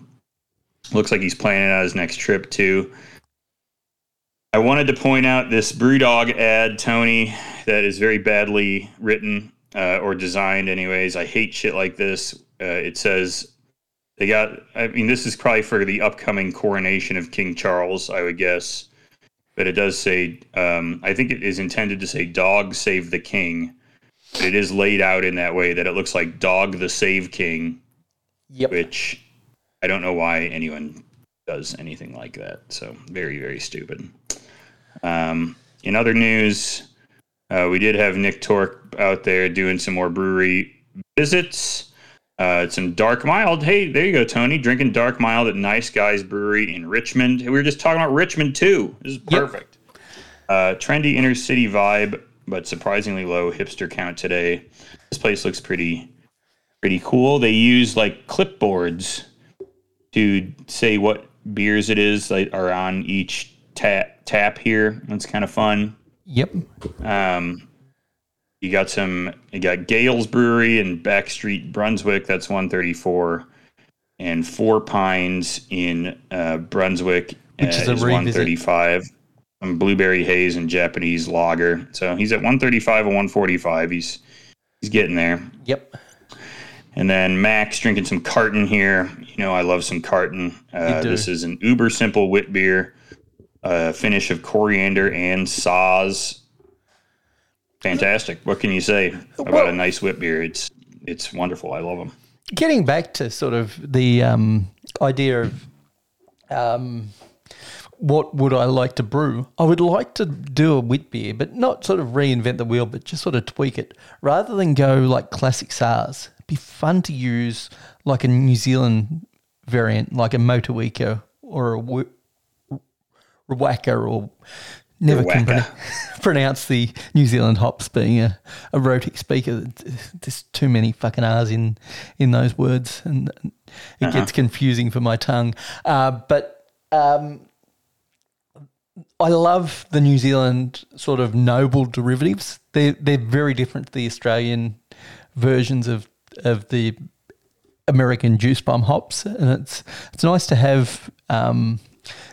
looks like he's planning out his next trip too. I wanted to point out this BrewDog ad, Tony, that is very badly written uh, or designed. Anyways, I hate shit like this. Uh, it says they got. I mean, this is probably for the upcoming coronation of King Charles, I would guess. But it does say. Um, I think it is intended to say "Dog Save the King." But it is laid out in that way that it looks like "Dog the Save King," Yep. which I don't know why anyone does anything like that. So very, very stupid. Um, in other news, uh, we did have Nick Torque out there doing some more brewery visits. Uh, it's some dark mild. Hey, there you go, Tony. Drinking dark mild at Nice Guys Brewery in Richmond. We were just talking about Richmond too. This is perfect. Uh, trendy inner city vibe, but surprisingly low hipster count today. This place looks pretty, pretty cool. They use like clipboards to say what beers it is that are on each tap tap here. That's kind of fun. Yep. Um, you got some. You got Gales Brewery in Backstreet, Brunswick. That's one thirty four, and Four Pines in uh, Brunswick Which uh, is a one thirty five. Some blueberry haze and Japanese lager. So he's at one thirty five and one forty five. He's he's getting there. Yep. And then Max drinking some carton here. You know, I love some carton. Uh, this is an uber simple wit beer, uh, finish of coriander and Saaz. Fantastic. What can you say about Well- a nice wit beer? It's it's wonderful. I love them. Getting back to sort of the um, idea of um, what would I like to brew? I would like to do a wit beer, but not sort of reinvent the wheel, but just sort of tweak it rather than go like classic Saaz be fun to use like a New Zealand variant, like a Motueka or a Wu- or never can pronounce, the New Zealand hops being a, a rhotic speaker. There's too many fucking R's in, in those words and it gets confusing for my tongue. Uh, but um, I love the New Zealand sort of noble derivatives. They're they're very different to the Australian versions of of the American juice bomb hops, and it's it's nice to have um,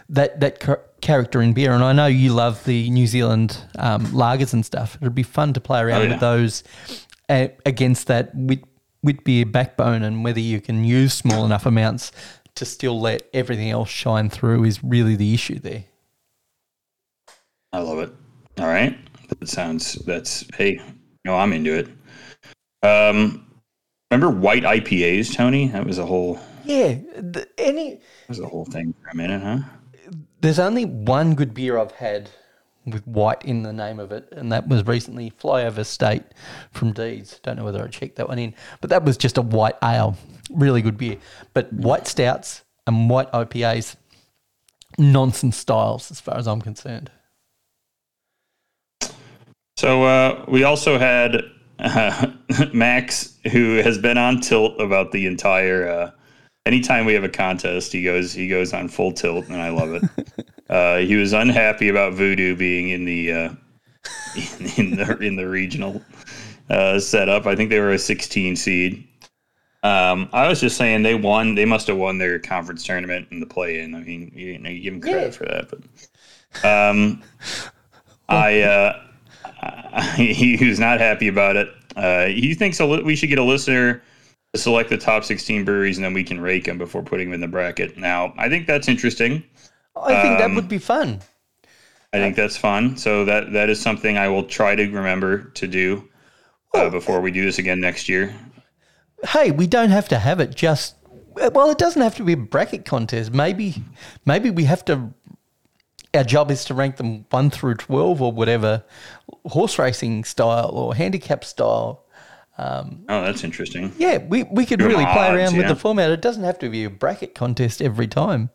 that that character in beer. And I know you love the New Zealand um, lagers and stuff. It'd be fun to play around Oh, yeah. with those uh, against that wit, wit beer backbone, and whether you can use small enough amounts to still let everything else shine through is really the issue there. I love it. All right. That sounds that's hey, no, I'm into it. Um remember white IPAs, Tony? That was a whole Yeah, the, any that was a whole thing for a minute, huh? There's only one good beer I've had with white in the name of it, and that was recently Flyover State from Deeds. Don't know whether I checked that one in, but that was just a white ale. Really good beer. But white stouts and white IPAs, nonsense styles as far as I'm concerned. So uh, we also had uh, Max, who has been on tilt about the entire. Anytime we have a contest, he goes he goes on full tilt, and I love it. uh, he was unhappy about Voodoo being in the uh, in, in the in the regional uh, setup. I think they were a 16 seed. Um, I was just saying they won. They must have won their conference tournament in the play-in. I mean, you, know, you give them credit Yeah. for that, but um, I. Uh, he, he was not happy about it. Uh, he thinks a li- we should get a listener select the top 16 breweries and then we can rake them before putting them in the bracket. Now, I think that's interesting. I think that Um, would be fun. I think that's fun. So that that is something I will try to remember to do uh, before we do this again next year. Hey, we don't have to have it just. Well, it doesn't have to be a bracket contest. Maybe, maybe we have to. Our job is to rank them one through twelve or whatever, horse racing style or handicap style. Oh, that's interesting. Yeah, we, we could really play odds, around with the format. It doesn't have to be a bracket contest every time.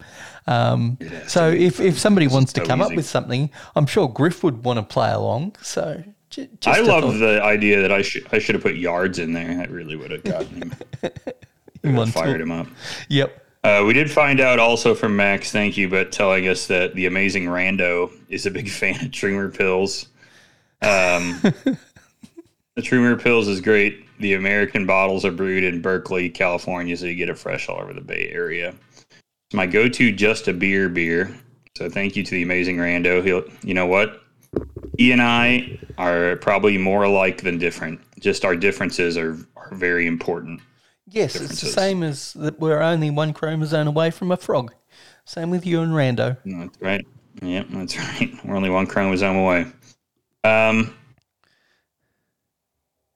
Um, so if, if somebody wants to so come up with something, I'm sure Griff would want to play along. So j- I love thought. the idea that I should I should have put yards in there. That really would have gotten him, fired him up. Yep. Uh, we did find out also from Max, thank you, but telling us that the amazing Rando is a big fan of Trumer Pils. Um, the Trumer Pils is great. The American bottles are brewed in Berkeley, California, so you get it fresh all over the Bay Area. It's my go-to just a beer beer. So thank you to the amazing Rando. He'll, you know what? He and I are probably more alike than different. Just our differences are, are very important. Yes, it's the same as that we're only one chromosome away from a frog. Same with you and Rando. No, That's right. Yep, that's right. We're only one chromosome away. Um.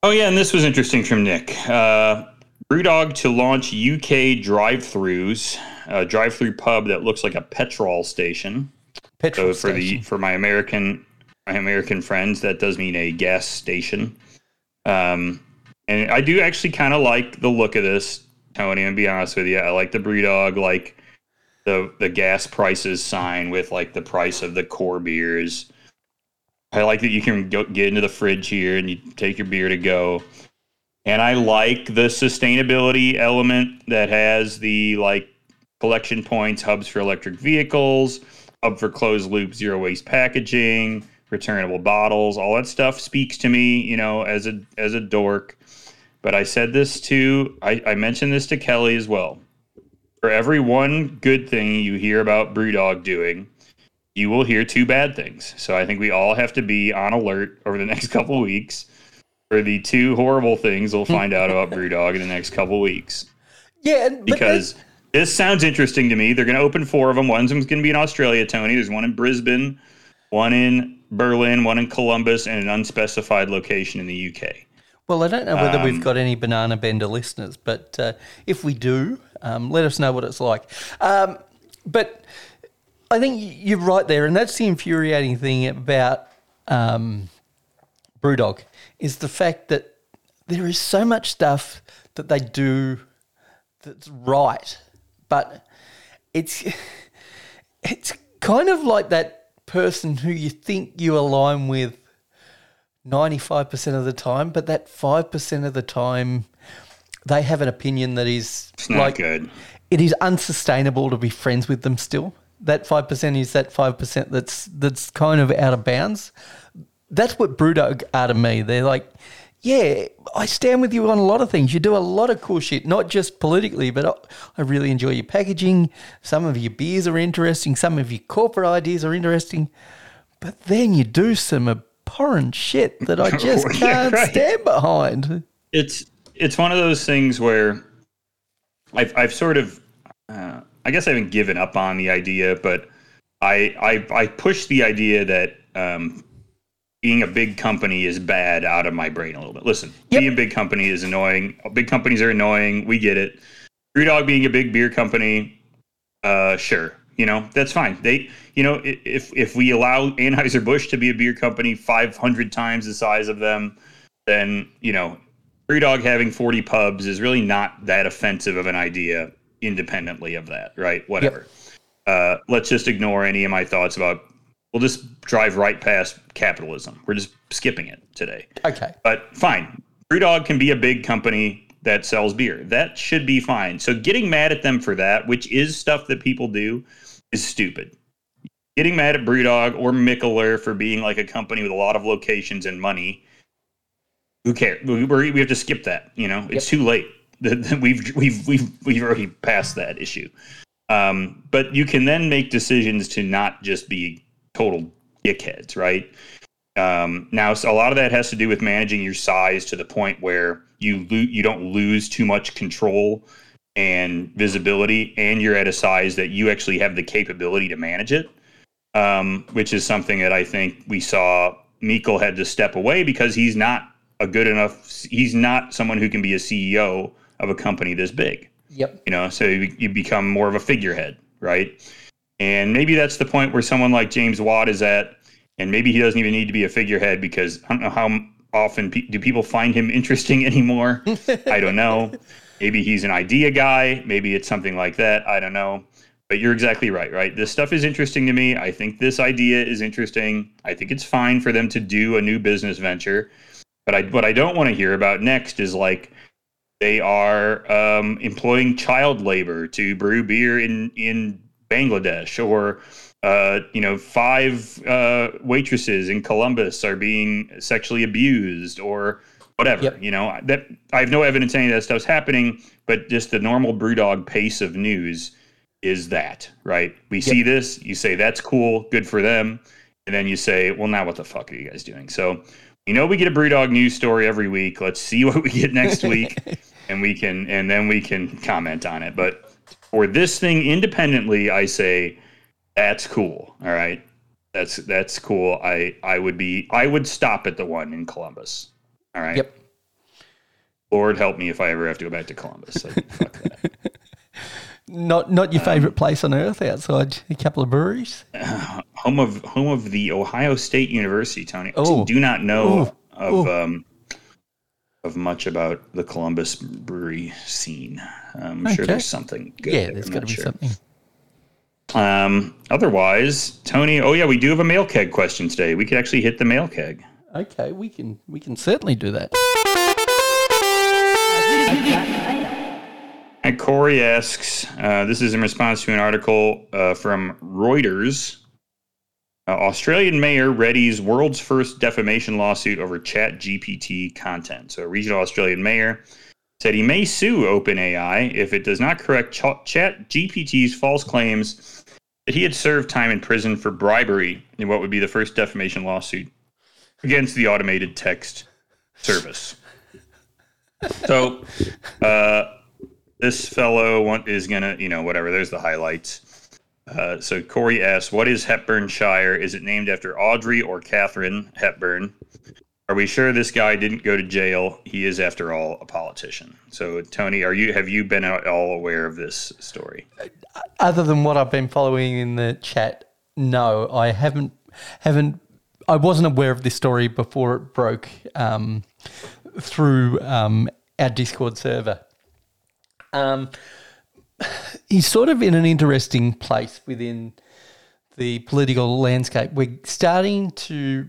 Oh yeah, and this was interesting from Nick. Uh, Brewdog to launch UK drive-throughs, a drive-through pub that looks like a petrol station. Petrol So for station. the for my American my American friends, that does mean a gas station. Um, and I do actually kind of like the look of this, Tony. And be honest with you, I like the BrewDog, like the the gas prices sign with like the price of the core beers. I like that you can go, get into the fridge here and you take your beer to go. And I like the sustainability element that has the like collection points, hubs for electric vehicles, hub for closed loop zero waste packaging, returnable bottles, all that stuff speaks to me, you know, as a as a dork. But I said this to I, I mentioned this to Kelly as well. For every one good thing you hear about Brewdog doing, you will hear two bad things. So I think we all have to be on alert over the next couple weeks for the two horrible things we'll find out about Brewdog in the next couple weeks yeah, because this sounds interesting to me. They're going to open four of them. One's going to be in Australia, Tony. There's one in Brisbane, one in Berlin, one in Columbus, and an unspecified location in the UK. Well, I don't know whether Um, we've got any banana bender listeners, but uh, if we do, um, let us know what it's like. Um, but I think you're right there, and that's the infuriating thing about um, Brewdog is the fact that there is so much stuff that they do that's right, but it's it's kind of like that person who you think you align with 95% of the time, but that 5% of the time they have an opinion that is It's not like good. it is unsustainable to be friends with them still. That 5% is that 5% that's that's kind of out of bounds. That's what Brewdog are to me. They're like, yeah, I stand with you on a lot of things. You do a lot of cool shit, not just politically, but I, I really enjoy your packaging. Some of your beers are interesting. Some of your corporate ideas are interesting. But then you do some abhorrent shit that I just Yeah, can't right. stand behind. it's it's one of those things where I've I've sort of uh, I guess I haven't given up on the idea, but I I I push the idea that um, being a big company is bad out of my brain a little bit. Listen, Yep. being a big company is annoying. Big companies are annoying. We get it. Brewdog being a big beer company, uh, sure, you know that's fine. They, you know, if if we allow Anheuser Busch to be a beer company 500 times the size of them, then you know Brewdog having 40 pubs is really not that offensive of an idea independently of that, right? Whatever. Uh, let's just ignore any of my thoughts about, we'll just drive right past capitalism. We're just skipping it today. Okay. But fine. Brewdog can be a big company that sells beer. That should be fine. So getting mad at them for that, which is stuff that people do, is stupid. Getting mad at Brewdog or Mikkeller for being like a company with a lot of locations and money, who cares? We, we we have to skip that. You know, it's too late. The- We've we've we've we've already passed that issue. Um, but you can then make decisions to not just be total dickheads, right? Um, now, so a lot of that has to do with managing your size to the point where you lo- you don't lose too much control and visibility, and you're at a size that you actually have the capability to manage it. Um, which is something that I think we saw Mikkel had to step away because he's not a good enough. He's not someone who can be a CEO of a company this big. Yep. you know so you, you become more of a figurehead right? And maybe that's the point where someone like james watt is at and maybe he doesn't even need to be a figurehead because i don't know how often pe- do people find him interesting anymore? I don't know. Maybe he's an idea guy. Maybe it's something like that. I don't know. But you're exactly right right? This stuff is interesting to me. I think this idea is interesting. I think it's fine for them to do a new business venture. But I, what i don't want to hear about next is like they are um, employing child labor to brew beer in in Bangladesh, or uh, you know, five uh, waitresses in Columbus are being sexually abused, or whatever. Yep. You know, that I have no evidence any of that stuff's happening, but just the normal BrewDog pace of news is that right? We see this, you say that's cool, good for them, and then you say, well, now what the fuck are you guys doing? So. You know, we get a BrewDog news story every week. Let's see what we get next week and we can and then we can comment on it. But for this thing independently, I say that's cool. All right. That's that's cool. I I would be I would stop at the one in Columbus. All right. Yep. Lord help me if I ever have to go back to Columbus. Like, fuck that. Not not your favourite place on earth outside a couple of breweries. Home of home of the Ohio State University, Tony. I Oh. do not know Oh. of Oh. um of much about the Columbus brewery scene. I'm sure there's something good. yeah, there. there's got to be sure. something. Um, otherwise, Tony. Oh yeah, we do have a mail keg question today. We could actually hit the mail keg. Okay, we can we can certainly do that. And Corey asks, uh, this is in response to an article uh, from Reuters. Uh, Australian mayor readies world's first defamation lawsuit over Chat GPT content. So, a regional Australian mayor said he may sue OpenAI if it does not correct Ch- Chat GPT's false claims that he had served time in prison for bribery in what would be the first defamation lawsuit against the automated text service. So, uh, this fellow want, is gonna, you know, whatever. There's the highlights. Uh, so Corey asks, "What is Hepburnshire? Is it named after Audrey or Katharine Hepburn? Are we sure this guy didn't go to jail? He is, after all, a politician." So Tony, are you have you been at all aware of this story? Other than what I've been following in the chat, no, I haven't haven't. I wasn't aware of this story before it broke um, through um, our Discord server. Um, he's sort of in an interesting place within the political landscape. We're starting to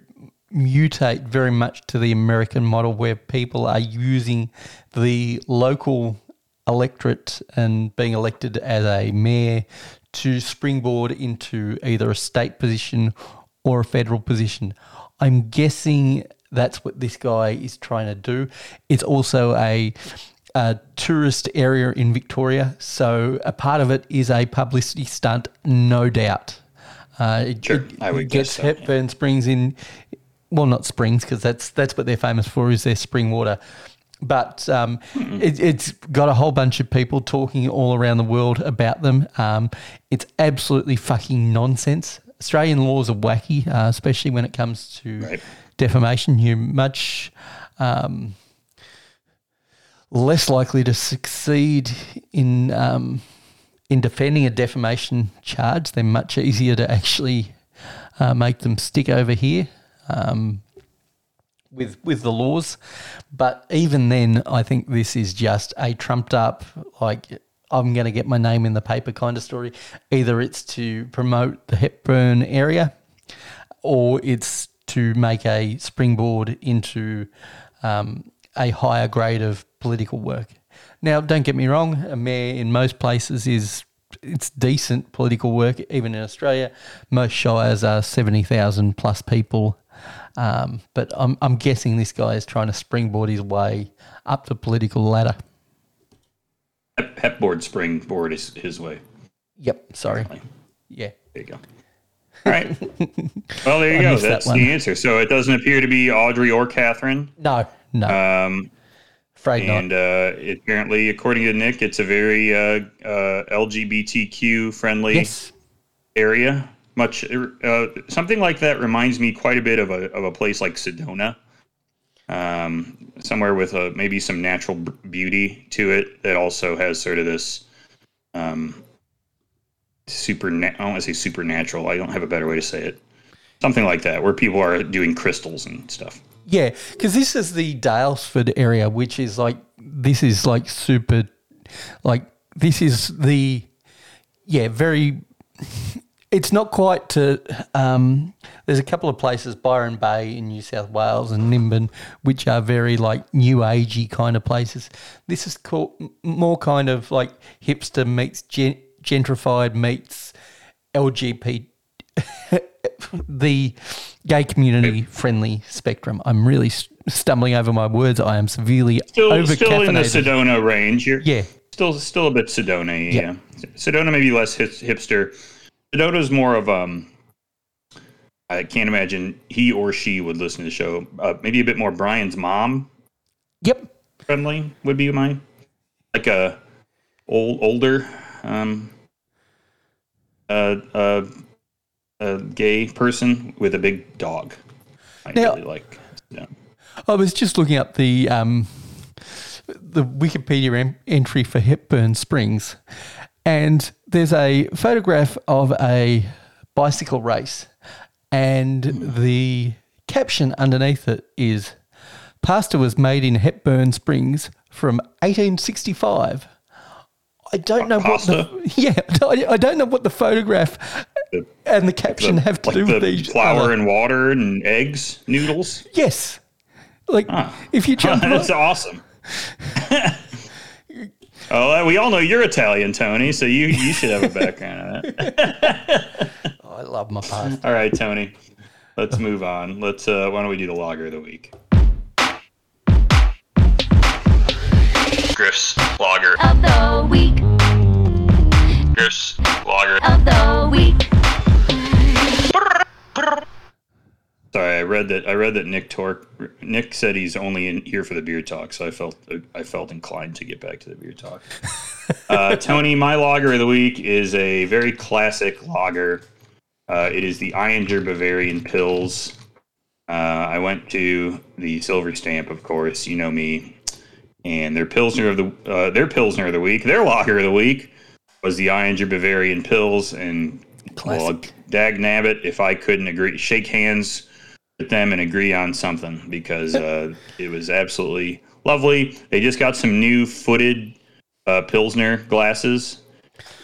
mutate very much to the American model where people are using the local electorate and being elected as a mayor to springboard into either a state position or a federal position. I'm guessing that's what this guy is trying to do. It's also a, a tourist area in Victoria, so a part of it is a publicity stunt, no doubt. Uh, it, Sure, it- I would guess gets so, Hepburn Springs in, well, not springs because that's that's what they're famous for is their spring water. But um, it, it's got a whole bunch of people talking all around the world about them. Um, it's absolutely fucking nonsense. Australian laws are wacky, uh, especially when it comes to Right. defamation. You're much um, less likely to succeed in um, in defending a defamation charge. They're much easier to actually uh, make them stick over here um, with with the laws. But even then, I think this is just a trumped up like. I'm going to get my name in the paper kind of story. Either it's to promote the Hepburn area, or it's to make a springboard into um, a higher grade of political work. Now, don't get me wrong, a mayor in most places is it's decent political work, even in Australia. Most shires are seventy thousand plus people, um, but I'm I'm guessing this guy is trying to springboard his way up the political ladder. Hep, Hepboard springboard is his way. Yep, sorry. Yeah. There you go. All right. Well, there you I go. missed that That's the answer. So it doesn't appear to be Audrey or Katharine. No, no, Um, and uh, apparently, according to Nick, it's a very uh, uh, LGBTQ friendly Yes. area. Much uh, something like that reminds me quite a bit of a of a place like Sedona, um, somewhere with a, maybe some natural beauty to it that also has sort of this um, super. I don't want to say supernatural. I don't have a better way to say it. Something like that, where people are doing crystals and stuff. Yeah, because this is the Daylesford area, which is like this is like super, like this is the yeah very. It's not quite to. Um, there's a couple of places, Byron Bay in New South Wales and Nimbin, which are very like new agey kind of places. This is called more kind of like hipster meets gen- gentrified meets LGBT the gay community friendly spectrum. I'm really stumbling over my words. I am severely Still, over still in the. Sedona range. You're, Yeah, Still, still a bit Sedona. Yeah. Yeah. Sedona maybe less hip, hipster. Sedona's more of um. I can't imagine he or she would listen to the show. Uh, maybe a bit more Brian's mom yep, friendly would be my like a old older um uh uh a gay person with a big dog. I Now- really like. Yeah. I was just looking up the um, the Wikipedia em- entry for Hepburn Springs, and there's a photograph of a bicycle race, and the caption underneath it is "Pasta was made in Hepburn Springs from 1865." I don't know what the yeah. I don't know what the photograph The- and the caption have to like do the with each flour other. and water and eggs, noodles. Yes. Like if you jump That's on, awesome. oh, we all know you're Italian, Tony, so you you should have a background in that. I love my pasta. All right, Tony. Let's move on. Let's uh why don't we do the logger of the week? Griff's logger. of the week, Griff's logger. of the week, Sorry, I read that. I read that Nick Torque. Nick said he's only in here for the beer talk, so I felt I felt inclined to get back to the beer talk. Uh, Tony, my lager of the week is a very classic lager. Uh, it is the Ayinger Bavarian Pils. Uh, I went to the Silver Stamp, of course. You know me, and their Pilsner of the uh, their Pilsner of the week, their lager of the week was the Ayinger Bavarian Pils, and well, dag nabbit if I couldn't agree, shake hands with them and agree on something because uh, it was absolutely lovely. They just got some new footed uh, Pilsner glasses.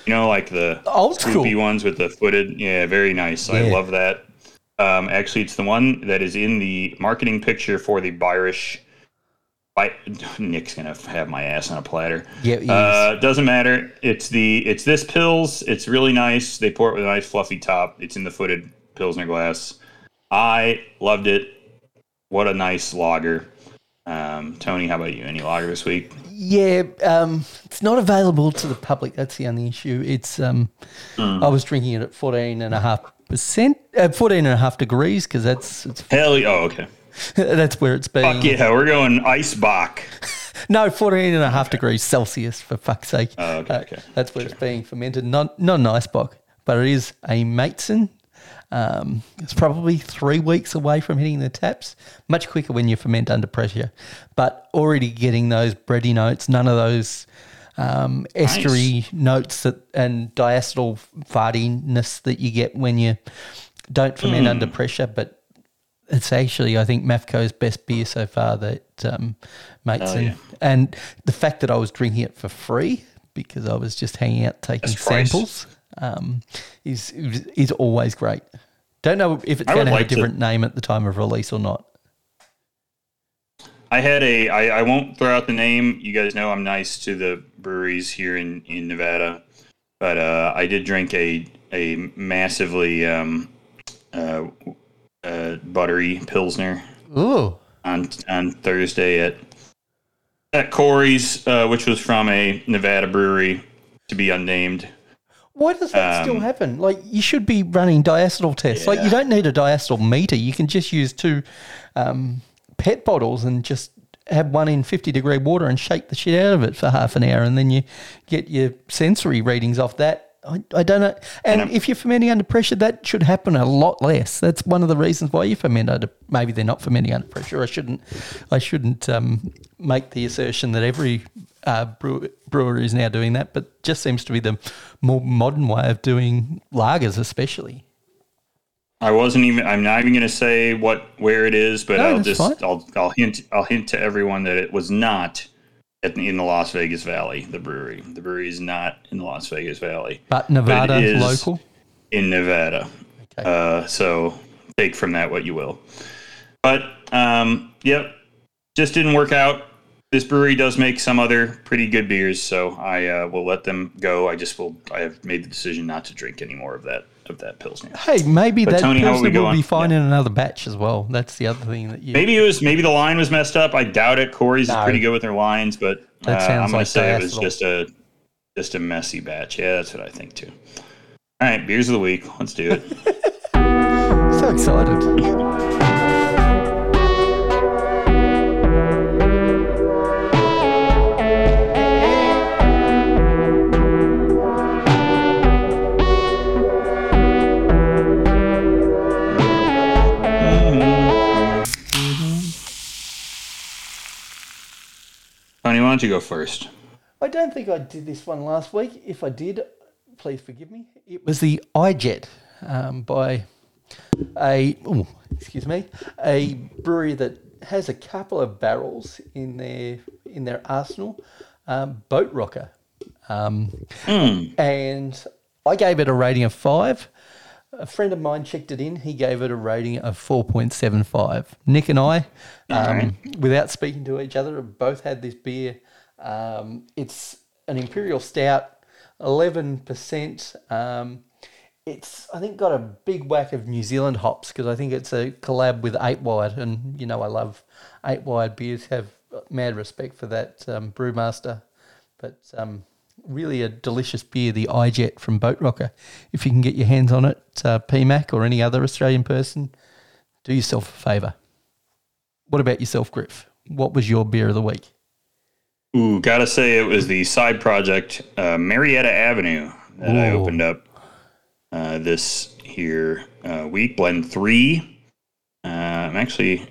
You know, like the Old school. ones with the footed. Yeah, very nice. I love that. Um, actually, it's the one that is in the marketing picture for the Byrish. By, Nick's gonna have my ass on a platter. Yeah, Uh, doesn't matter. It's the it's this pills. It's really nice. They pour it with a nice fluffy top. It's in the footed pilsner glass. I loved it. What a nice lager. Um, Tony, how about you? Any lager this week? Yeah, um, it's not available to the public. That's the only issue. It's um, Hmm. I was drinking it at fourteen and a half percent, uh, fourteen and a half degrees because that's it's, Hell, oh okay. that's where it's being. Fuck yeah, we're going eisbock. No, 14 and a half degrees Celsius for fuck's sake. Oh, okay, Uh, okay. That's where it's being fermented. Not not an ice box, but it is a Mateson. Um, it's probably three weeks away from hitting the taps. Much quicker when you ferment under pressure, but already getting those bready notes. None of those um, estery notes that and diacetyl fartiness that you get when you don't ferment Hmm. under pressure. But it's actually, I think, Mafco's best beer so far that um, Mateson. Oh, yeah. And the fact that I was drinking it for free because I was just hanging out taking price. samples um, is is always great. Don't know if it's going to have like a to- different name at the time of release or not. I had a. I, I won't throw out the name. You guys know I'm nice to the breweries here in in Nevada, but uh, I did drink a a massively um, uh, uh, buttery pilsner Ooh, on on Thursday at at Corey's, uh, which was from a Nevada brewery to be unnamed. why does that still Um, happen? Like you should be running diacetyl tests. Like you don't need a diacetyl meter. You can just use two um, pet bottles and just have one in 50 degree water and shake the shit out of it for half an hour and then you get your sensory readings off that. I, I don't know. And And, if you're fermenting under pressure, that should happen a lot less. That's one of the reasons why you ferment under. Maybe they're not fermenting under pressure. I shouldn't. I shouldn't um, make the assertion that every uh, brew, brewery is now doing that, but just seems to be the more modern way of doing lagers, especially. I wasn't even. I'm not even going to say what where it is, but No, I'll just fine. I'll I'll hint I'll hint to everyone that it was not at the, in the Las Vegas Valley. The brewery, the brewery is not in the Las Vegas Valley, But Nevada But is- local. in Nevada. Okay. Uh, so take from that what you will. But um, yep, just didn't work out. This brewery does make some other pretty good beers, so I uh, will let them go. I just will. I have made the decision not to drink any more of that of that pilsner. Hey, maybe But that Tony, how would we person will be fine in another batch as well. That's the other thing that you. Maybe it was maybe the line was messed up. I doubt it. Corey's No. is pretty good with their lines, but uh, I'm gonna say it was just a just a messy batch. Yeah, that's what I think too. All right, beers of the week. Let's do it. So excited. Don't you go first? I don't think I did this one last week. If I did, please forgive me. It was the iJet um, by a oh, excuse me a brewery that has a couple of barrels in their in their arsenal. Um, Boat Rocker, um, and I gave it a rating of five. A friend of mine checked it in. He gave it a rating of 4.75. Nick and I, um, without speaking to each other, have both had this beer. Um, it's an Imperial Stout, 11%. Um, it's, I think, got a big whack of New Zealand hops because I think it's a collab with 8 Wired. And, you know, I love 8 Wired beers, have mad respect for that um, brewmaster. But um, really a delicious beer, the iJet from Boat Rocker. If you can get your hands on it, uh, PMAC or any other Australian person, do yourself a favour. What about yourself, Griff? What was your beer of the week? Ooh, gotta say it was the side project, uh, Marietta Avenue, that I opened up uh, this here uh, week. Blend three. Uh, I'm actually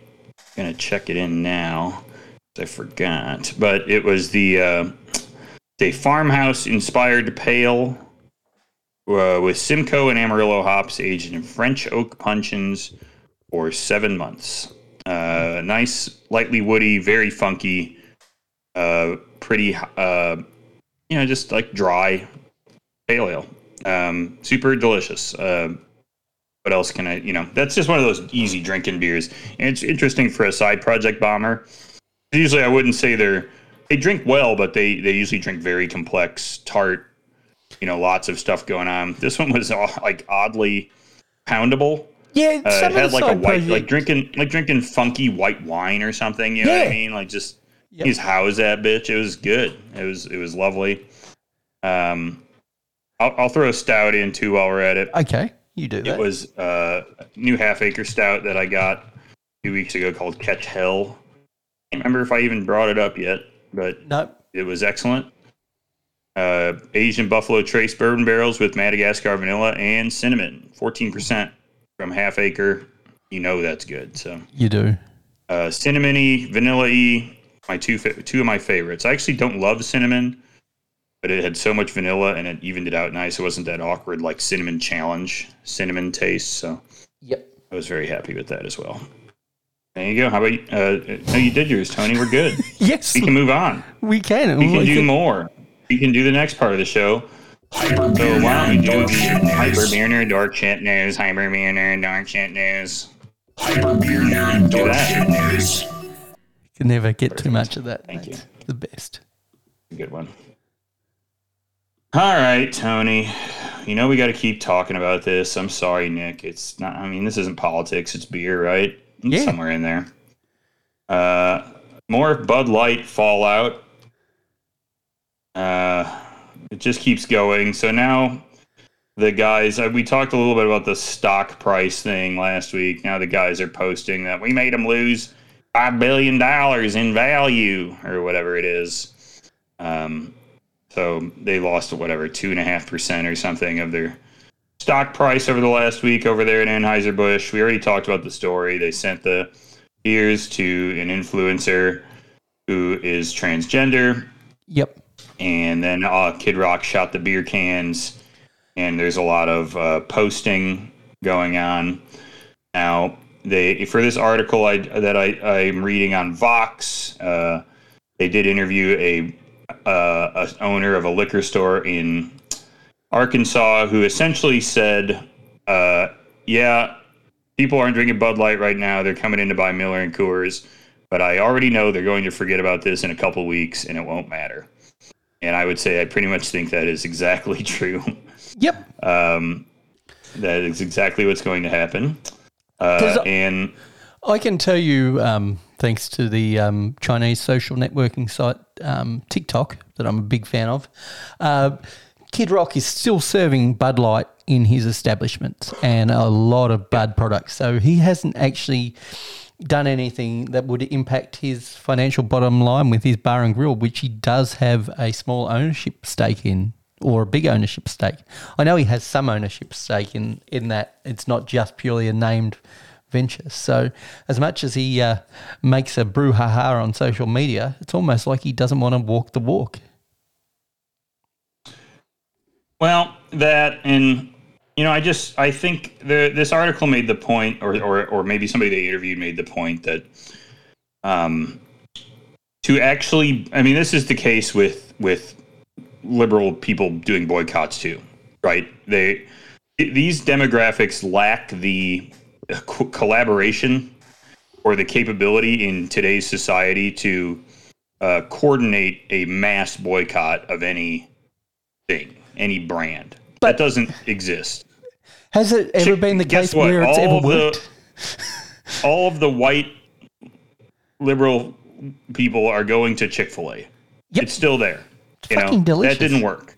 gonna check it in now. I forgot, but it was the uh, the farmhouse inspired pale uh, with Simcoe and Amarillo hops, aged in French oak puncheons for seven months. Uh, nice, lightly woody, very funky. Uh, pretty, uh, you know, just like dry pale ale. Um, super delicious. Uh, what else can I, you know, that's just one of those easy drinking beers. And it's interesting for a side project bomber. Usually I wouldn't say they're, they drink well, but they, they usually drink very complex, tart, you know, lots of stuff going on. This one was uh, like oddly poundable. Yeah, Uh, it had like a white, projects- like drinking, like drinking funky white wine or something. You know what I mean? Like just Yep. just house that bitch. It was good. It was it was lovely. Um, I'll, I'll throw a stout in too while we're at it. Okay, you do that. It was uh, a new half acre stout that I got two weeks ago called Catch Hell. I can't remember if I even brought it up yet, but no, it was excellent. Uh, Asian Buffalo Trace bourbon barrels with Madagascar vanilla and cinnamon, fourteen percent from half acre. You know that's good. So you do. uh, cinnamony, vanilla y, my two two of my favorites. I actually don't love cinnamon, but it had so much vanilla and it evened it out nice. It wasn't that awkward like cinnamon challenge cinnamon taste. So Yep. I was very happy with that as well. There you go. How about you? Uh, no, you did yours, Tony. We're good. Yes, we can move on. we can. We can do more. We can do the next part of the show. So why don't we do the Hyper Mariner Dark Chat News? Hyper Mariner Dark Chat News. Do that. Can never get too much of that. Thank you. The best. Good one. All right, Tony. You know we got to keep talking about this. I'm sorry, Nick. It's not. I mean, this isn't politics. It's beer, right? It's Yeah. Somewhere in there. Uh, more Bud Light fallout. Uh, it just keeps going. So now the guys. Uh, we talked a little bit about the stock price thing last week. Now the guys are posting that we made them lose five billion dollars in value or whatever it is. Um, so they lost whatever two and a half percent or something of their stock price over the last week over there at Anheuser Busch. We already talked about the story. They sent the beers to an influencer who is transgender, Yep. and then uh, Kid Rock shot the beer cans, and there's a lot of uh, posting going on now. They for this article I, that I, I'm reading on Vox, uh, they did interview a, uh, a owner of a liquor store in Arkansas who essentially said, uh, "Yeah, people aren't drinking Bud Light right now. They're coming in to buy Miller and Coors, but I already know they're going to forget about this in a couple weeks, and it won't matter." And I would say I pretty much think that is exactly true. Yep. Um, that is exactly what's going to happen. Uh, and I can tell you, um, thanks to the um, Chinese social networking site um, TikTok that I'm a big fan of, uh, Kid Rock is still serving Bud Light in his establishments and a lot of Bud products. So he hasn't actually done anything that would impact his financial bottom line with his bar and grill, which he does have a small ownership stake in or a big ownership stake. I know he has some ownership stake in, in that it's not just purely a named venture. So as much as he uh, makes a brouhaha on social media, it's almost like he doesn't want to walk the walk. Well, that and you know, I just I think the this article made the point, or or or maybe somebody they interviewed made the point that um to actually, I mean, this is the case with with liberal people doing boycotts too, right? They these demographics lack the co- collaboration or the capability in today's society to uh, coordinate a mass boycott of any thing, any brand. that doesn't exist. Has it ever been the case what? where it's All ever of the- worked? All of the white liberal people are going to Chick Fil A. Yep. It's still there. You fucking know delicious. that didn't work.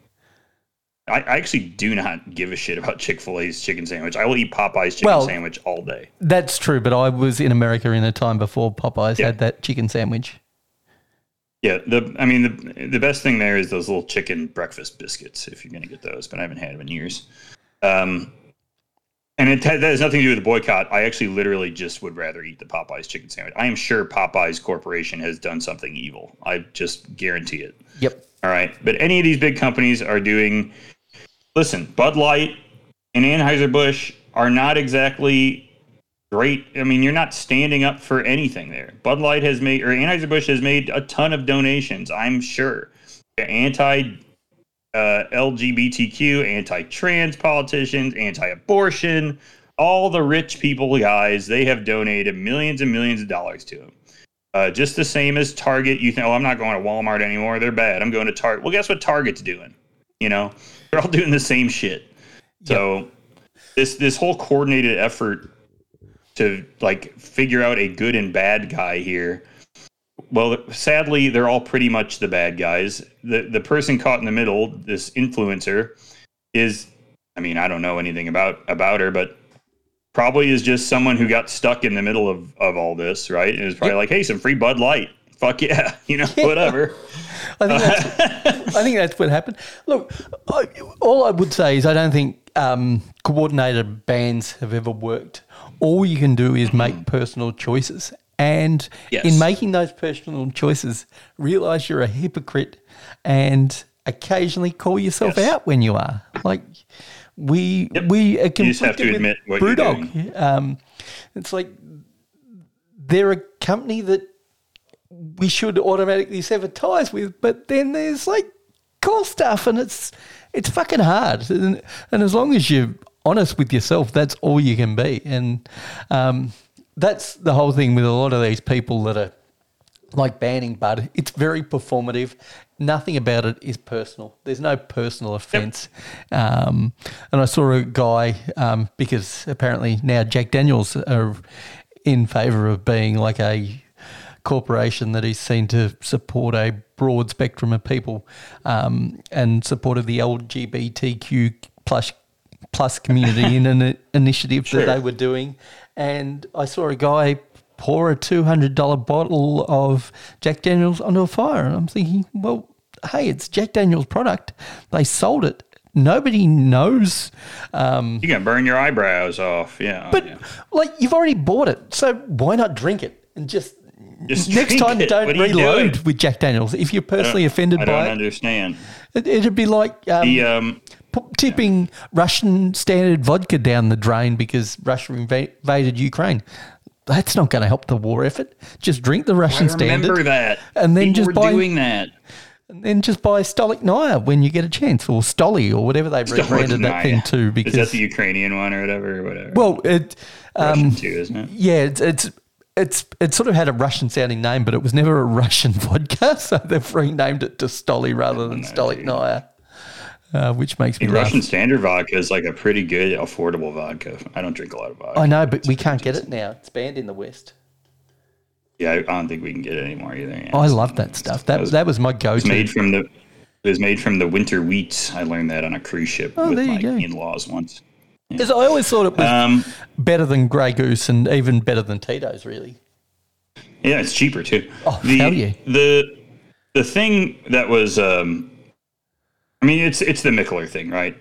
I, I actually do not give a shit about Chick Fil A's chicken sandwich. I will eat Popeye's chicken Well- sandwich all day. That's true, but I was in America in a time before Popeyes Yeah. had that chicken sandwich. Yeah, the I mean the the best thing there is those little chicken breakfast biscuits if you're going to get those, but I haven't had them in years. Um, and it ha- that has nothing to do with the boycott. I actually literally just would rather eat the Popeyes chicken sandwich. I am sure Popeyes Corporation has done something evil. I just guarantee it. Yep. All right, but any of these big companies are doing. Listen, Bud Light and Anheuser Busch are not exactly great. I mean, you're not standing up for anything there. Bud Light has made, or Anheuser Busch has made a ton of donations. I'm sure. Anti uh, LGBTQ, anti-trans politicians, anti-abortion, all the rich people guys, they have donated millions and millions of dollars to him. Uh, just the same as Target. You think, oh, I'm not going to Walmart anymore. They're bad. I'm going to Target. Well, guess what Target's doing? You know, they're all doing the same shit. So this this whole coordinated effort to like figure out a good and bad guy here. Well, sadly, they're all pretty much the bad guys. The the person caught in the middle, this influencer, is I mean, I don't know anything about about her, but probably is just someone who got stuck in the middle of, of all this, right? And is probably like, hey, some free Bud Light. Fuck yeah, you know, whatever. I think that's, I think that's what happened. Look, I, all I would say is I don't think um, coordinated bans have ever worked. All you can do is make personal choices. And Yes. in making those personal choices, realize you're a hypocrite and occasionally call yourself Yes. out when you are. Like we we are You just have to admit what you're Brewdog. Um, it's like they're a company that we should automatically sever ties with, but then there's like cool stuff, and it's it's fucking hard. And, and as long as you're honest with yourself, that's all you can be. And um, that's the whole thing with a lot of these people that are like banning Bud. It's very performative. Nothing about it is personal. There's no personal offence. Um, and I saw a guy um, because apparently now Jack Daniels are in favour of being like a corporation that is seen to support a broad spectrum of people um, and of the LGBTQ plus plus community in an initiative Sure. that they were doing. And I saw a guy pour a two hundred dollar bottle of Jack Daniels onto a fire, and I'm thinking, well, hey, it's Jack Daniels product. They sold it. Nobody knows. Um, You can burn your eyebrows off. Yeah. but yeah. like you've already bought it, so why not drink it and just. Just next time, it. don't What reload with Jack Daniels. If you're personally offended I don't understand. it, it'd be like um, The um, p- tipping Russian standard vodka down the drain because Russia inva- invaded Ukraine. That's not going to help the war effort. Just drink the I Russian remember standard, that. and then People just buy- doing that. and then just buy Stolichnaya when you get a chance, or Stoli, or whatever they rebranded that thing to. Is Because that the Ukrainian one or whatever? Or whatever. well, it Russian um, too, isn't it? yeah, it's, it's it's it sort of had a Russian sounding name, but it was never a Russian vodka, so they've renamed it to Stoli rather than Stolichnaya, uh, which makes me. Russian standard vodka is like a pretty good, affordable vodka. I don't drink a lot of vodka. I know, but we can't get it now. It's banned in the West. Yeah, I don't think we can get it anymore either. Yeah, I love that stuff. That was- that was my go-to. made from the. It was made from the winter wheat. I learned that on a cruise ship Oh, with my in-laws once. Because I always thought it was Um, better than Grey Goose and even better than Tito's. Really. Yeah, it's cheaper too. Oh, the, hell yeah. The the thing that was, um, I mean, it's it's the Mikkeller thing, right?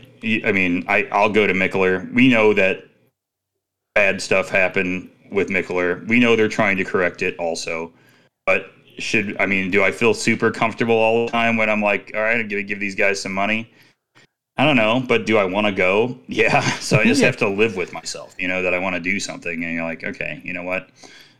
I mean, I I'll go to Mikkeller. We know that bad stuff happened with Mikkeller. We know they're trying to correct it, also. But should I mean, do I feel super comfortable all the time when I'm like, all right, I'm gonna give these guys some money? I don't know, but do I want to go? Yeah. So I just Yeah. have to live with myself, you know, that I want to do something. And you're like, okay, you know what?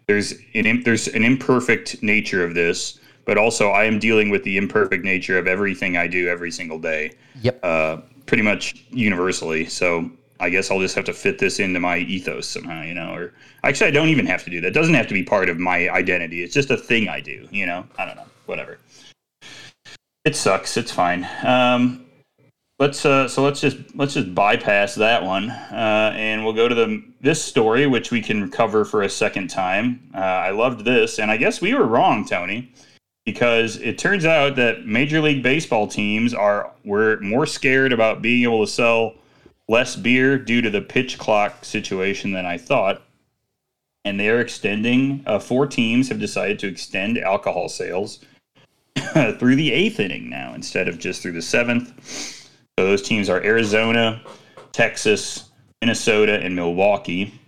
There's an there's an imperfect nature of this, but also I am dealing with the imperfect nature of everything I do every single day, Yep. uh, pretty much universally. So I guess I'll just have to fit this into my ethos somehow, you know. Or actually, I don't even have to do that. It doesn't have to be part of my identity. It's just a thing I do, you know. I don't know, whatever. It sucks. It's fine. Um, let's uh, so let's just let's just bypass that one, uh, and we'll go to the this story, which we can cover for a second time. Uh, I loved this, and I guess we were wrong, Tony, because it turns out that Major League Baseball teams are were more scared about being able to sell less beer due to the pitch clock situation than I thought. And they are extending. Uh, four teams have decided to extend alcohol sales through the eighth inning now instead of just through the seventh. So those teams are Arizona, Texas, Minnesota, and Milwaukee.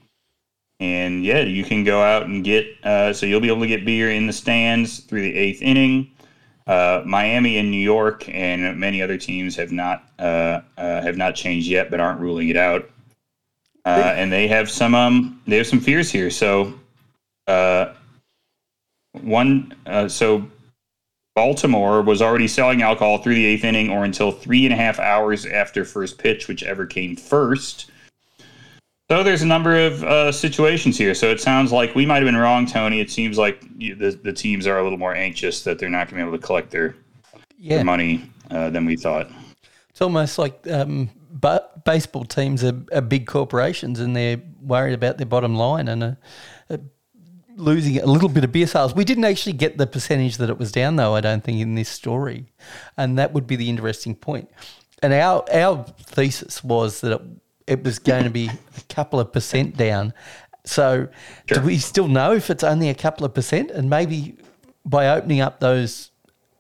And yeah, you can go out and get. Uh, so you'll be able to get beer in the stands through the eighth inning. Uh, Miami and New York and many other teams have not uh, uh, have not changed yet, but aren't ruling it out. uh, and they have some um they have some fears here. So, uh, one uh, so Baltimore was already selling alcohol through the eighth inning or until three and a half hours after first pitch, whichever came first. So there's a number of uh, situations here. So it sounds like we might have been wrong, Tony. It seems like the the teams are a little more anxious that they're not going to be able to collect their, Yeah, their money uh, than we thought. it's almost like um, but baseball teams are, are big corporations and they're worried about their bottom line and are, are losing a little bit of beer sales. We didn't actually get the percentage that it was down, though. I don't think in this story, and that would be the interesting point. And our our thesis was that it, it was going to be a couple of percent down. So, do we still know if it's only a couple of percent? And maybe by opening up those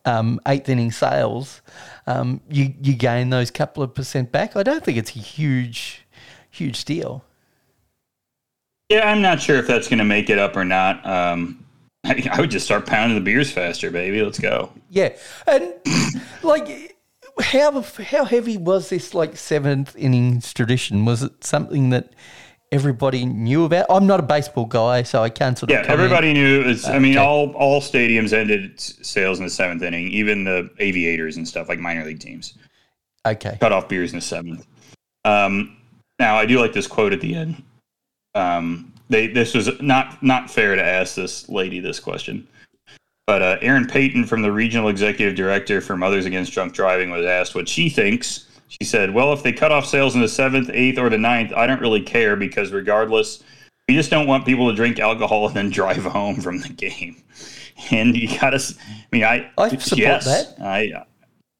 um, eighth inning sales, um, you you gain those couple of percent back. I don't think it's a huge, huge deal. Yeah, I'm not sure if that's going to make it up or not. Um, I, I would just start pounding the beers faster, baby. Let's go. Yeah, and like how how heavy was this like seventh innings tradition? Was it something that everybody knew about? I'm not a baseball guy, so I can't sort of. Yeah, everybody knew. It was, I mean, Okay. all all stadiums ended sales in the seventh inning, even the aviators and stuff like minor league teams Okay, cut off beers in the seventh. Um, now, I do like this quote at the end. Um, they this was not not fair to ask this lady this question, but uh, Aaron Payton from the regional executive director for Mothers Against Drunk Driving was asked what she thinks. She said, "Well, if they cut off sales in the seventh, eighth, or the ninth, I don't really care because regardless, we just don't want people to drink alcohol and then drive home from the game." And you got to, I mean, I I support yes, that. I,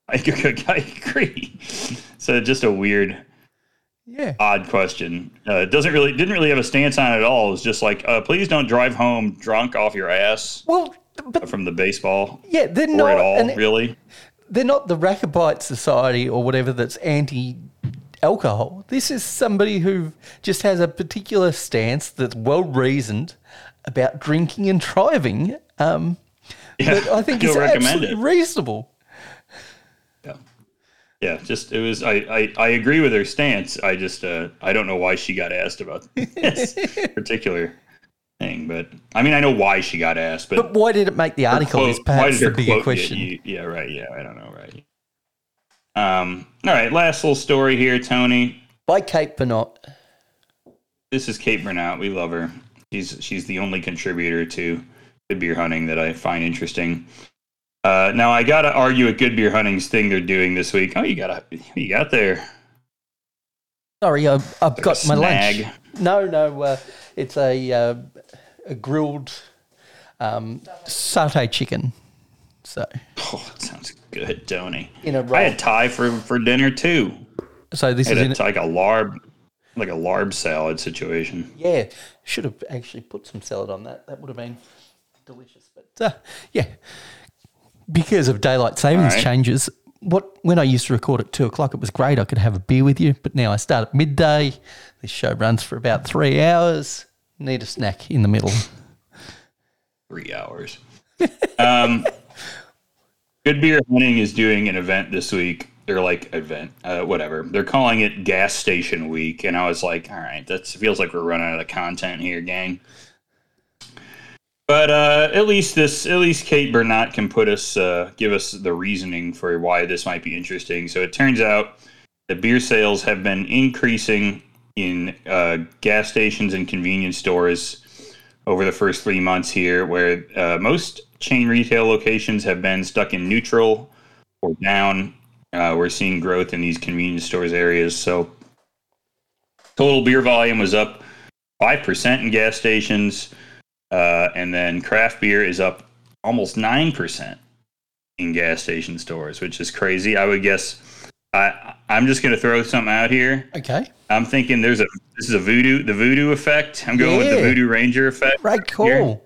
I, I agree. So just a weird yeah, odd question. Uh, it doesn't really didn't really have a stance on it at all. It was just like, uh, please don't drive home drunk off your ass well, but from the baseball yeah, they're or not at all. and really? they're not the Rechabite Society or whatever that's anti alcohol. This is somebody who just has a particular stance that's well reasoned about drinking and driving. Um, Yeah, that I think is absolutely it. reasonable. Yeah, yeah. Just it was. I, I I agree with her stance. I just uh, I don't know why she got asked about this particular thing, but I mean I know why she got asked, but, But why did it make the article? quote- is why perhaps the bigger quote question. you- yeah, right. Yeah, I don't know, right. Um. All right. Last little story here, Tony. By Kate Bernot. This is Kate Bernot. We love her. She's she's the only contributor to Good Beer Hunting that I find interesting. Uh, now I gotta argue with Good Beer Hunting's thing they're doing this week. Oh, you gotta you got there. Sorry, I've, I've got my lunch. No, no, uh, it's a uh, a grilled um, satay chicken. So, Oh, that sounds good, Tony. In a I roll. had Thai for for dinner too. so this I is had in a, like a larb, like a larb salad situation. yeah. Should have actually put some salad on that. That would have been delicious. But uh, yeah, because of daylight savings Alright. changes. What when I used to record at two o'clock, it was great. I could have a beer with you. But now I start at midday. This show runs for about three hours. Need a snack in the middle. Three hours. um, Good Beer Hunting is doing an event this week. They're like event, uh, whatever. They're calling it Gas Station Week, and I was like, all right, that feels like we're running out of content here, gang. But uh, at least this, at least Kate Bernot can put us, uh, give us the reasoning for why this might be interesting. So it turns out that beer sales have been increasing in uh, gas stations and convenience stores over the first three months here, where uh, most chain retail locations have been stuck in neutral or down. Uh, we're seeing growth in these convenience stores areas. So total beer volume was up 5% in gas stations. Uh, and then craft beer is up almost 9% in gas station stores, which is crazy. I would guess. I, I'm just going to throw something out here. Okay, I'm thinking there's a this is a voodoo the voodoo effect. I'm going with the voodoo ranger effect. great cool. Here.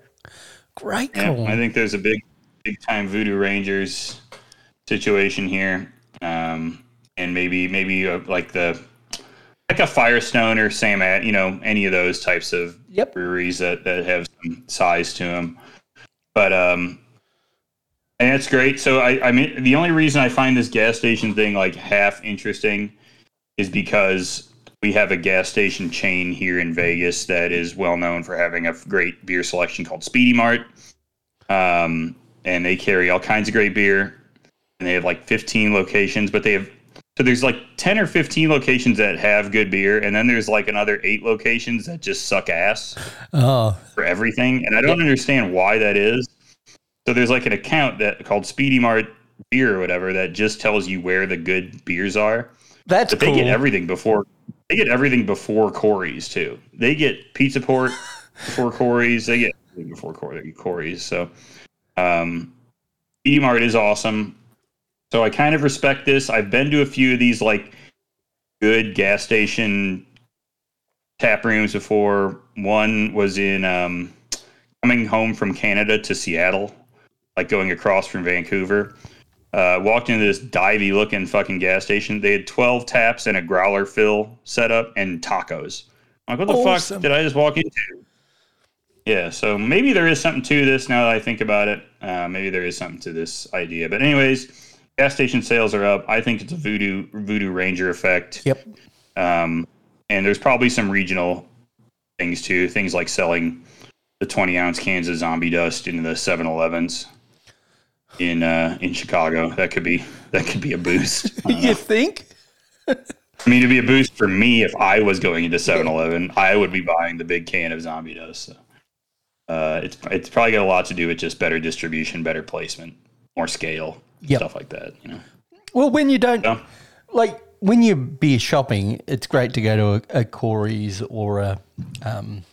Great Yeah. I think there's a big big time voodoo rangers situation here, um, and maybe maybe uh, like the like a Firestone or Sam at you know any of those types of Yep. breweries that that have some size to them. But um, and that's great. So I I mean the only reason I find this gas station thing like half interesting is because we have a gas station chain here in Vegas that is well known for having a great beer selection called Speedee Mart. Um, and they carry all kinds of great beer. And they have like 15 locations, but they have so there's like 10 or 15 locations that have good beer, and then there's like another eight locations that just suck ass Oh, for everything. And I don't understand why that is. So there's like an account that called Speedee Mart Beer or whatever that just tells you where the good beers are. that's But they cool. get everything before they get everything before Corey's too. They get Pizza Port before Corey's. They get before Corey, Corey's. So um E Mart is awesome. So I kind of respect this. I've been to a few of these like good gas station tap rooms before. One was in um coming home from Canada to Seattle, like going across from Vancouver. Uh, walked into this divey looking fucking gas station. They had 12 taps and a growler fill set up and tacos. I'm like, what the Awesome. fuck did I just walk into? Yeah, so maybe there is something to this now that I think about it. Uh, maybe there is something to this idea. But, anyways, gas station sales are up. I think it's a voodoo voodoo ranger effect. Yep. Um, and there's probably some regional things too. Things like selling the 20 ounce cans of zombie dust into the 7 Elevens in uh, in Chicago. That could be that could be a boost. you think? I mean, it'd be a boost for me if I was going into 7 Eleven. I would be buying the big can of zombie dust. So. Uh, it's it's probably got a lot to do with just better distribution, better placement, more scale, Yep. stuff like that. You know, Well, when you don't so, like when you beer shopping, it's great to go to a, a Corey's or a. Um,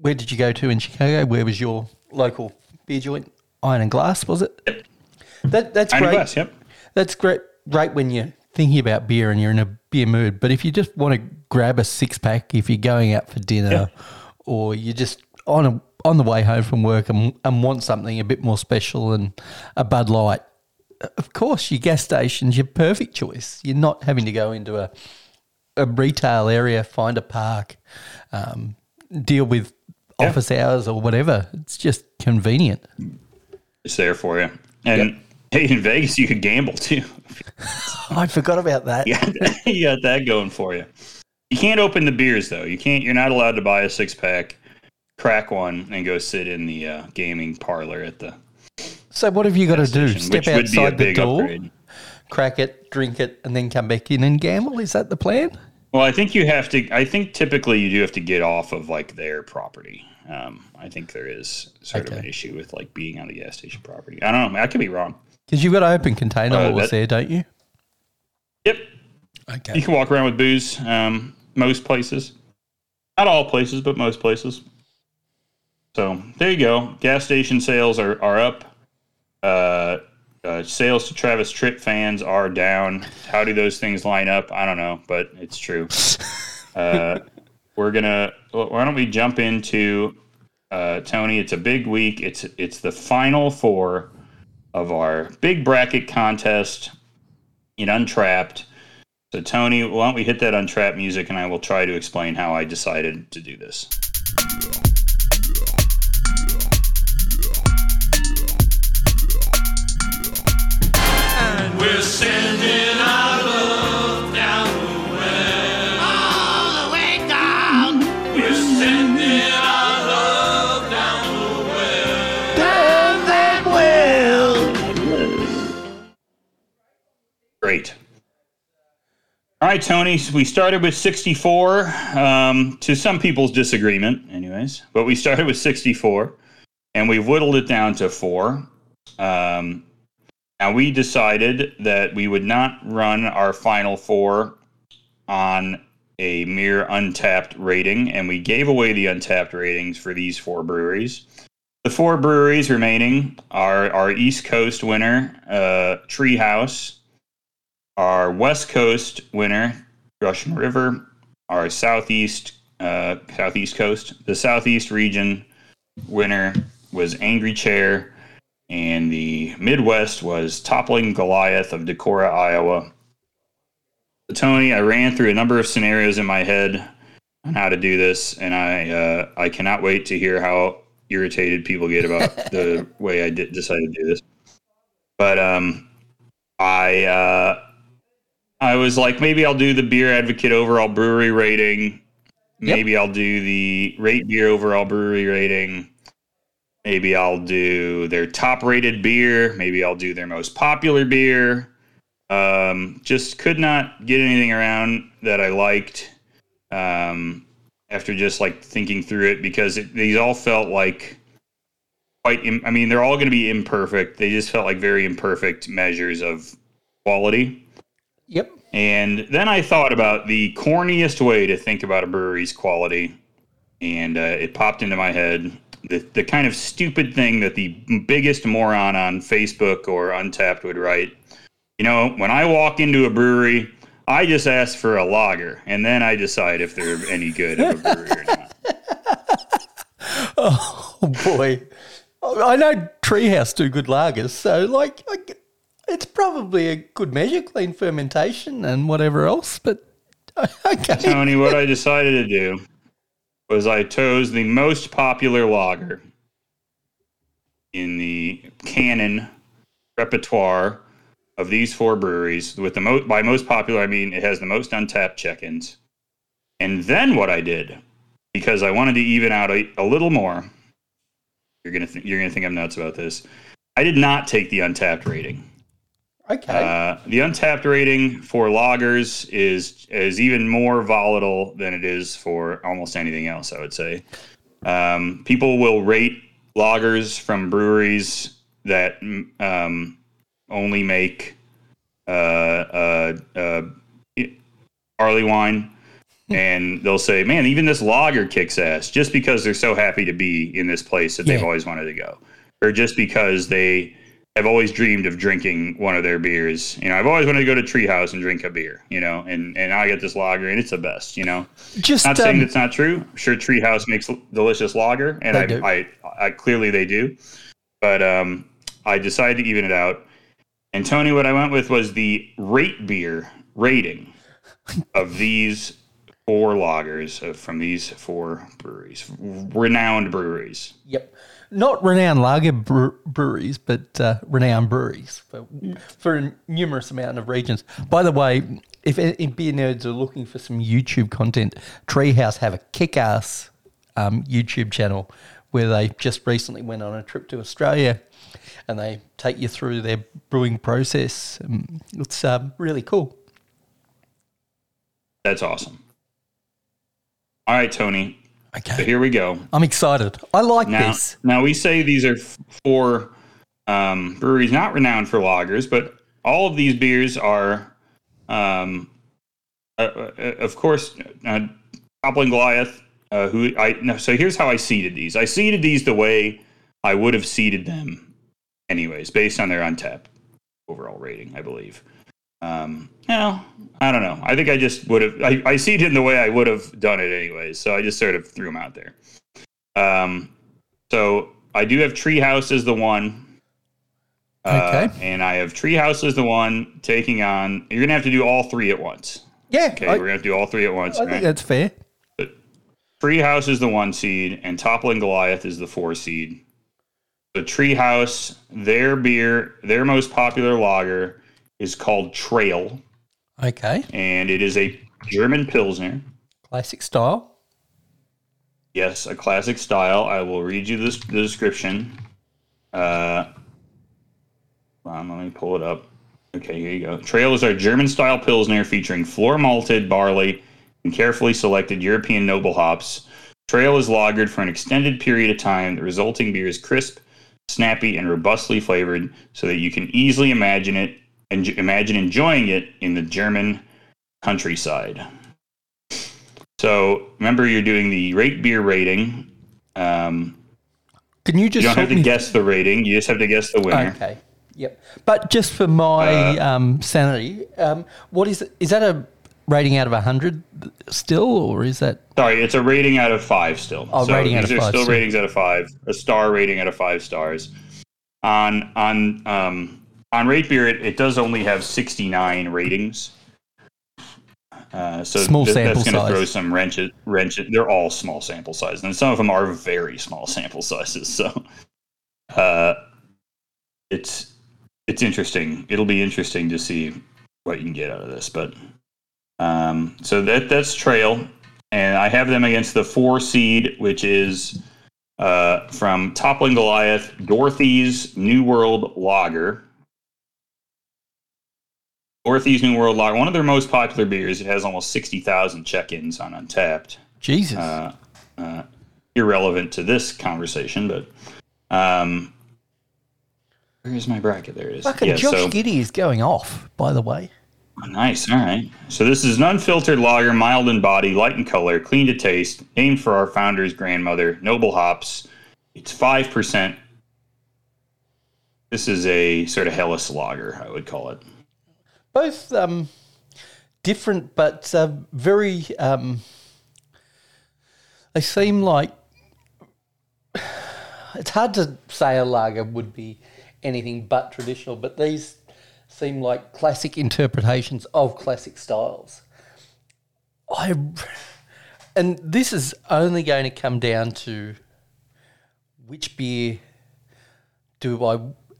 where did you go to in Chicago? Where was your local beer joint? Iron and Glass, was it? Yep. That that's Iron great. Glass, yep. That's great. Great when you're thinking about beer and you're in a beer mood. But if you just want to grab a six pack, if you're going out for dinner, or you're just on a on the way home from work and, and want something a bit more special and a Bud Light, of course, your gas station's your perfect choice. You're not having to go into a a retail area, find a park, um, deal with Yeah. office hours or whatever. It's just convenient. It's there for you. And hey, in Vegas, you could gamble too. I forgot about that. you got, you got that going for you. You can't open the beers though. You can't. You're not allowed to buy a six pack, crack one, and go sit in the uh, gaming parlor at the So what have you got to do? station, Step which would be a outside the door, upgrade. crack it, drink it, and then come back in and gamble. Is that the plan? Well, I think you have to. I think typically you do have to get off of like their property. Um, I think there is sort of an issue with like being on the gas station property. I don't know. I could be wrong. Because you've got an open container Uh, that- there, don't you? Yep, Okay. you can walk around with booze. Um, most places, not all places, but most places. So there you go. Gas station sales are are up. Uh, uh, sales to Travis Tritt fans are down. How do those things line up? I don't know, but it's true. Uh, we're gonna. Why don't we jump into uh, Tony? It's a big week. It's it's the final four of our big bracket contest in Untappd. So Tony, why don't we hit that Untappd music, and I will try to explain how I decided to do this. We're sending our love down the well. All the way down. We're sending our love down the well. Great. All right, Tony. so We started with 64, um, to some people's disagreement, anyways, but we started with 64 and we whittled it down to four. Um, now, we decided that we would not run our final four on a mere untapped rating, and we gave away the untapped ratings for these four breweries. The four breweries remaining are our East Coast winner, uh, Treehouse, our West Coast winner, Russian River, our Southeast uh, Southeast Coast, the Southeast region winner was Angry Chair, and the Midwest was Toppling Goliath of Decorah, Iowa. Tony, I ran through a number of scenarios in my head on how to do this, and I uh, I cannot wait to hear how irritated people get about the way I did, decided to do this. But um, I uh, I was like, maybe I'll do the beer advocate overall brewery rating. Maybe I'll do the rate beer overall brewery rating. Maybe I'll do their top rated beer. Maybe I'll do their most popular beer. Um, just could not get anything around that I liked. Um, after just like thinking through it, because it, these all felt like quite. Im- I mean, they're all going to be imperfect. They just felt like very imperfect measures of quality. Yep. And then I thought about the corniest way to think about a brewery's quality, and uh, it popped into my head the, the kind of stupid thing that the biggest moron on Facebook or Untappd would write. You know, when I walk into a brewery, I just ask for a lager, and then I decide if they're any good of a brewery or not. Oh boy, I know Treehouse do good lagers, so like, like it's probably a good measure, clean fermentation and whatever else. But okay, Tony, what I decided to do was I chose the most popular lager in the canon repertoire of these four breweries. With the most by most popular, I mean it has the most untapped check-ins. And then what I did, because I wanted to even out a, a little more, you're gonna th- you're gonna think I'm nuts about this. I did not take the untapped rating. Okay, Uh, the untapped rating for lagers is is even more volatile than it is for almost anything else. I would say um, people will rate lagers from breweries that um, only make uh, uh, uh, barley wine. And they'll say, "Man, even this lager kicks ass," just because they're so happy to be in this place that they've always wanted to go, or just because they have always dreamed of drinking one of their beers. You know, I've always wanted to go to Treehouse and drink a beer. You know, and and I get this lager and it's the best. You know, just not saying um, that's not true. I'm sure Treehouse makes delicious lager, and I. I, I clearly they do. But um, I decided to even it out. And Tony, what I went with was the rate beer rating of these four lagers from these four breweries, renowned breweries. Yep. Not renowned lager breweries, but uh, renowned breweries for, for a numerous amount of regions. By the way, if any beer nerds are looking for some YouTube content, Treehouse have a kick-ass um, YouTube channel where they just recently went on a trip to Australia and they take you through their brewing process. Um, it's um, really cool. That's awesome. All right, Tony. So Okay. here we go. I'm excited. I like Now, this. now we say these are f- four um, breweries not renowned for lagers, but all of these beers are, um, uh, uh, of course, uh, Toppling Goliath. Uh, who I no, so here's how I seeded these. I seeded these the way I would have seeded them, anyways, based on their untapped overall rating, I believe. Um, no, I don't know. I think I just would have. I, I seeded in the way I would have done it anyways. So I just sort of threw them out there. Um, so I do have Treehouse as the one. Uh, Okay. And I have Treehouse as the one taking on. You're gonna have to do all three at once. Yeah, Okay, I, we're gonna have to do all three at once. I think that's fair. But Treehouse is the one seed, and Toppling Goliath is the four seed. The Treehouse, their beer, their most popular lager is called Trail, Okay. and it is a German Pilsner. Classic style. Yes, a classic style. I will read you this, the description. Uh, on, let me pull it up. Okay, here you go. Trail is our German style Pilsner featuring floor malted barley and carefully selected European noble hops. Trail is lagered for an extended period of time. The resulting beer is crisp, snappy, and robustly flavored so that you can easily imagine it and imagine enjoying it in the German countryside. So remember, you're doing the rate beer rating. Um, Can you just you don't have to guess the rating. You just have to guess the winner. Okay. Yep. But just for my Uh, um, sanity, um, what is is that a rating out of hundred still, or is that Sorry, it's a rating out of five still. Oh, rating out these of are five, still so- ratings out of five. A star rating out of five stars. On on um, on Rate Beer, it, it does only have 69 ratings. Uh, so Small th- that's going to throw some wrenches. Wrenches. They're all small sample sizes, and some of them are very small sample sizes. So, uh, it's it's interesting. It'll be interesting to see what you can get out of this. But um, so that that's Trail, and I have them against the four seed, which is uh, from Toppling Goliath, Dorothy's New World Lager. Dorothy's New World Lager, one of their most popular beers. It has almost sixty thousand check-ins on Untappd Jesus. uh, uh, irrelevant to this conversation, but um, where's my bracket? There it is. Fucking Yeah, Josh so- Giddey is going off, by the way. Nice. All right. So this is an unfiltered lager, mild in body, light in color, clean to taste, named for our founder's grandmother, Noble Hops. It's five percent. This is a sort of Helles lager, I would call it. Both um, different, but uh, very. Um, they seem like. It's hard to say a lager would be anything but traditional, but these seem like classic interpretations of classic styles. I, and this is only going to come down to which beer do I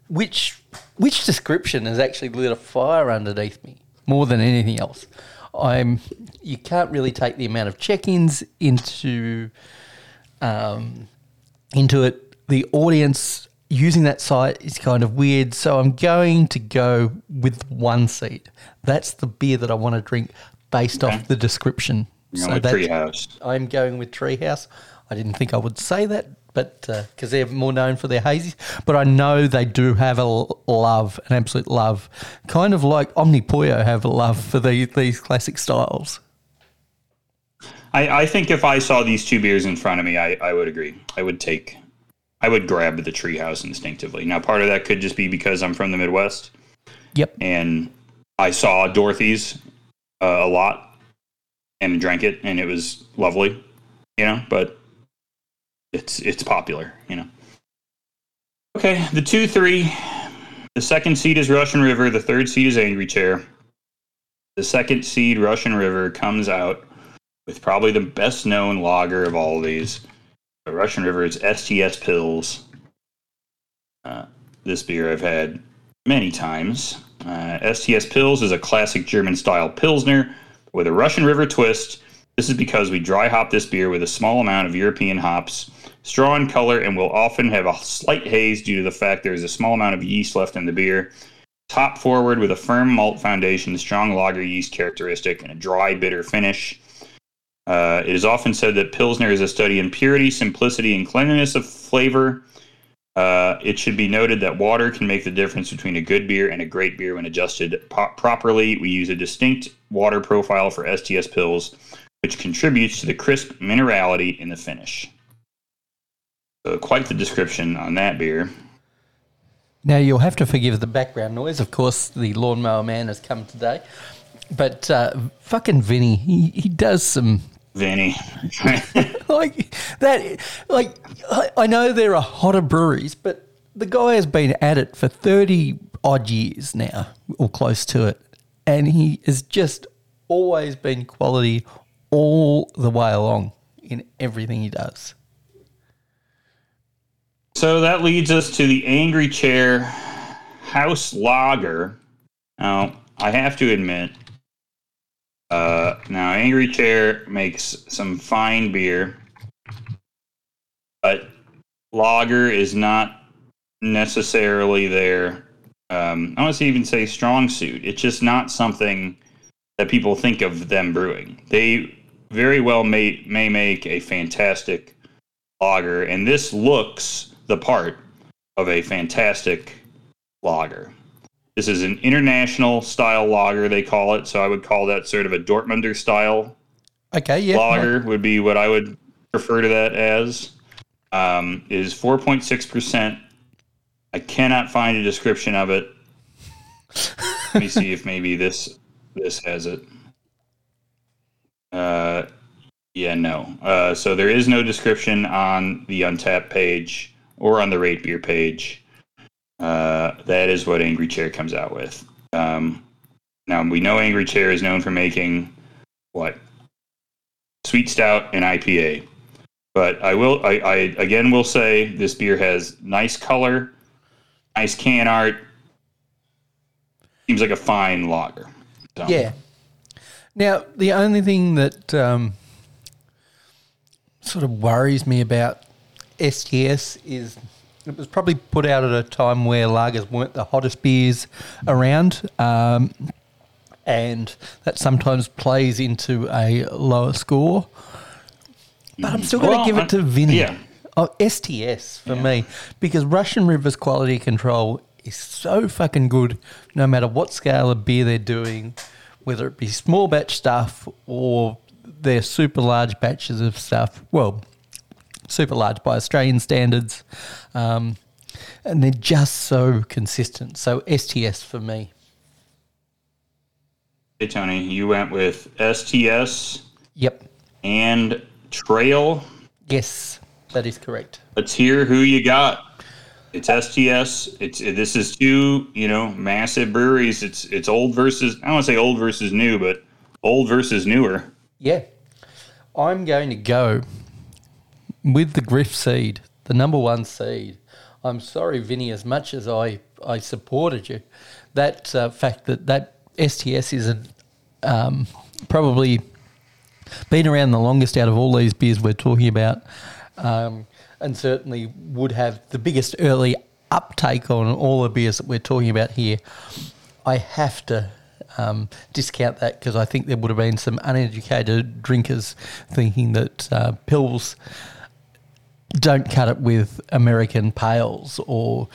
which which description has actually lit a fire underneath me more than anything else. I'm you can't really take the amount of check-ins into um, into it. The audience using that site is kind of weird, so I'm going to go with one seat. That's the beer that I want to drink based Okay. off the description. You're So with that's- Treehouse. I'm going with Treehouse. I didn't think I would say that, but because they're more known for their hazies, but I know they do have a love, an absolute love, kind of like Omnipollo have a love for the, these classic styles. I, I think if I saw these two beers in front of me, I, I would agree. I would take, I would grab the Treehouse instinctively. Now, part of that could just be because I'm from the Midwest Yep. and I saw Dorothy's uh, a lot and drank it, and it was lovely, you know. But it's it's popular, you know. Okay, the two three. The second seed is Russian River. The third seed is Angry Chair. The second seed, Russian River, comes out with probably the best known lager of all of these. The Russian River is STS Pils. Uh, this beer I've had many times. Uh, STS Pils is a classic German style Pilsner with a Russian River twist. This is because we dry hop this beer with a small amount of European hops, straw in color, and will often have a slight haze due to the fact there is a small amount of yeast left in the beer. Hop forward with a firm malt foundation, strong lager yeast characteristic, and a dry, bitter finish. Uh, it is often said that Pilsner is a study in purity, simplicity, and cleanliness of flavor. Uh, it should be noted that water can make the difference between a good beer and a great beer when adjusted po- properly. We use a distinct water profile for STS Pils, which contributes to the crisp minerality in the finish. So, quite the description on that beer. Now you'll have to forgive the background noise. Of course, the lawnmower man has come today, but uh, fucking Vinny, he, he does some Vinny. like that. Like I, I know there are hotter breweries, but the guy has been at it for thirty odd years now, or close to it, and he has just always been quality all the way along in everything he does. So that leads us to the Angry Chair House Lager. Now, I have to admit, uh, now Angry Chair makes some fine beer, but lager is not necessarily their, um, I want to even say strong suit. It's just not something that people think of them brewing. They very well may, may make a fantastic lager, and this looks the part of a fantastic lager. This is an international style lager, they call it. So I would call that sort of a Dortmunder style Okay, yeah, lager, would be what I would refer to that as. Um, it is 4.6%. I cannot find a description of it. Let me see if maybe this this has it. Uh, yeah, no. Uh, so there is no description on the Untappd page or on the Rate Beer page. Uh, that is what Angry Chair comes out with. Um, now we know Angry Chair is known for making what sweet stout and IPA, but I will I, I again will say this beer has nice color, nice can art. Seems like a fine lager. So. Yeah. Now, the only thing that um, sort of worries me about STS is it was probably put out at a time where lagers weren't the hottest beers around. Um, and that sometimes plays into a lower score. But I'm still going to Well, give it to Vinny. yeah. Oh, STS for me because Russian River's quality control is so fucking good no matter what scale of beer they're doing, whether it be small batch stuff or their super large batches of stuff. Well, super large by Australian standards. Um, and they're just so consistent. So STS for me. Hey, Tony, you went with STS Yep. and Trail. Yes, that is correct. Let's hear who you got. It's STS. It's this is two, you know, massive breweries. It's it's old versus I don't want to say old versus new, but old versus newer. Yeah. I'm going to go with the Griff seed, the number one seed. I'm sorry, Vinny, as much as I, I supported you, that uh, fact that that STS isn't um, probably been around the longest out of all these beers we're talking about, um, and certainly would have the biggest early uptake on all the beers that we're talking about here. I have to um, discount that because I think there would have been some uneducated drinkers thinking that uh, Pils don't cut it with American pales or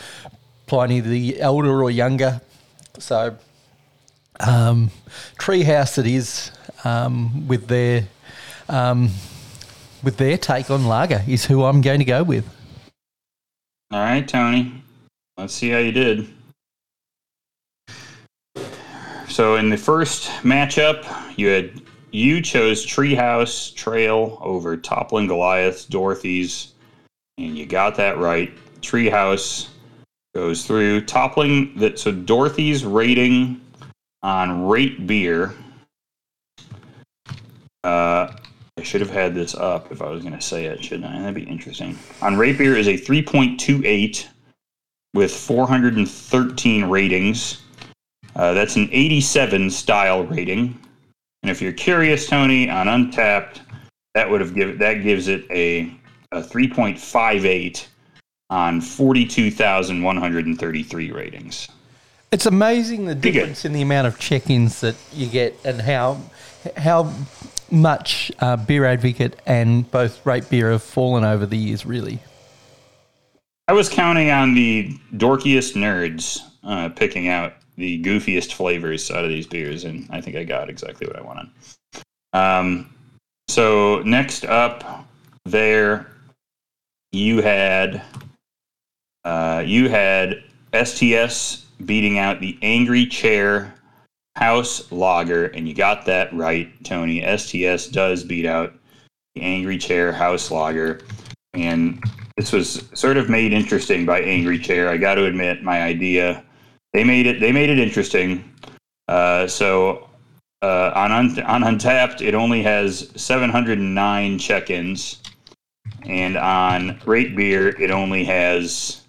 Pliny the Elder or younger. So, um, Treehouse it is um, with their um, with their take on lager is who I'm going to go with. All right, Tony. Let's see how you did. So in the first matchup, you had you chose Treehouse Trail over Toppling Goliath Dorothy's, and you got that right. Treehouse goes through toppling that so Dorothy's rating on rate beer. Uh, I should have had this up if I was going to say it, shouldn't I? That'd be interesting. On rate beer is a 3.28 with 413 ratings. Uh, that's an 87 style rating. And if you're curious, Tony, on Untappd, that would have given that gives it a, a 3.58 on 42,133 ratings. It's amazing the difference in the amount of check-ins that you get and how how much uh, Beer Advocate and both Rate Beer have fallen over the years. Really, I was counting on the dorkiest nerds uh, picking out the goofiest flavors out of these beers, and I think I got exactly what I wanted. Um, so next up, there you had uh, you had STS beating out the Angry Chair House Lager, and you got that right, Tony. STS does beat out the Angry Chair House Lager, and this was sort of made interesting by Angry Chair. I got to admit, my idea they made it they made it interesting. Uh, so uh, on on Untappd, it only has 709 check-ins, and on Rate Beer, it only has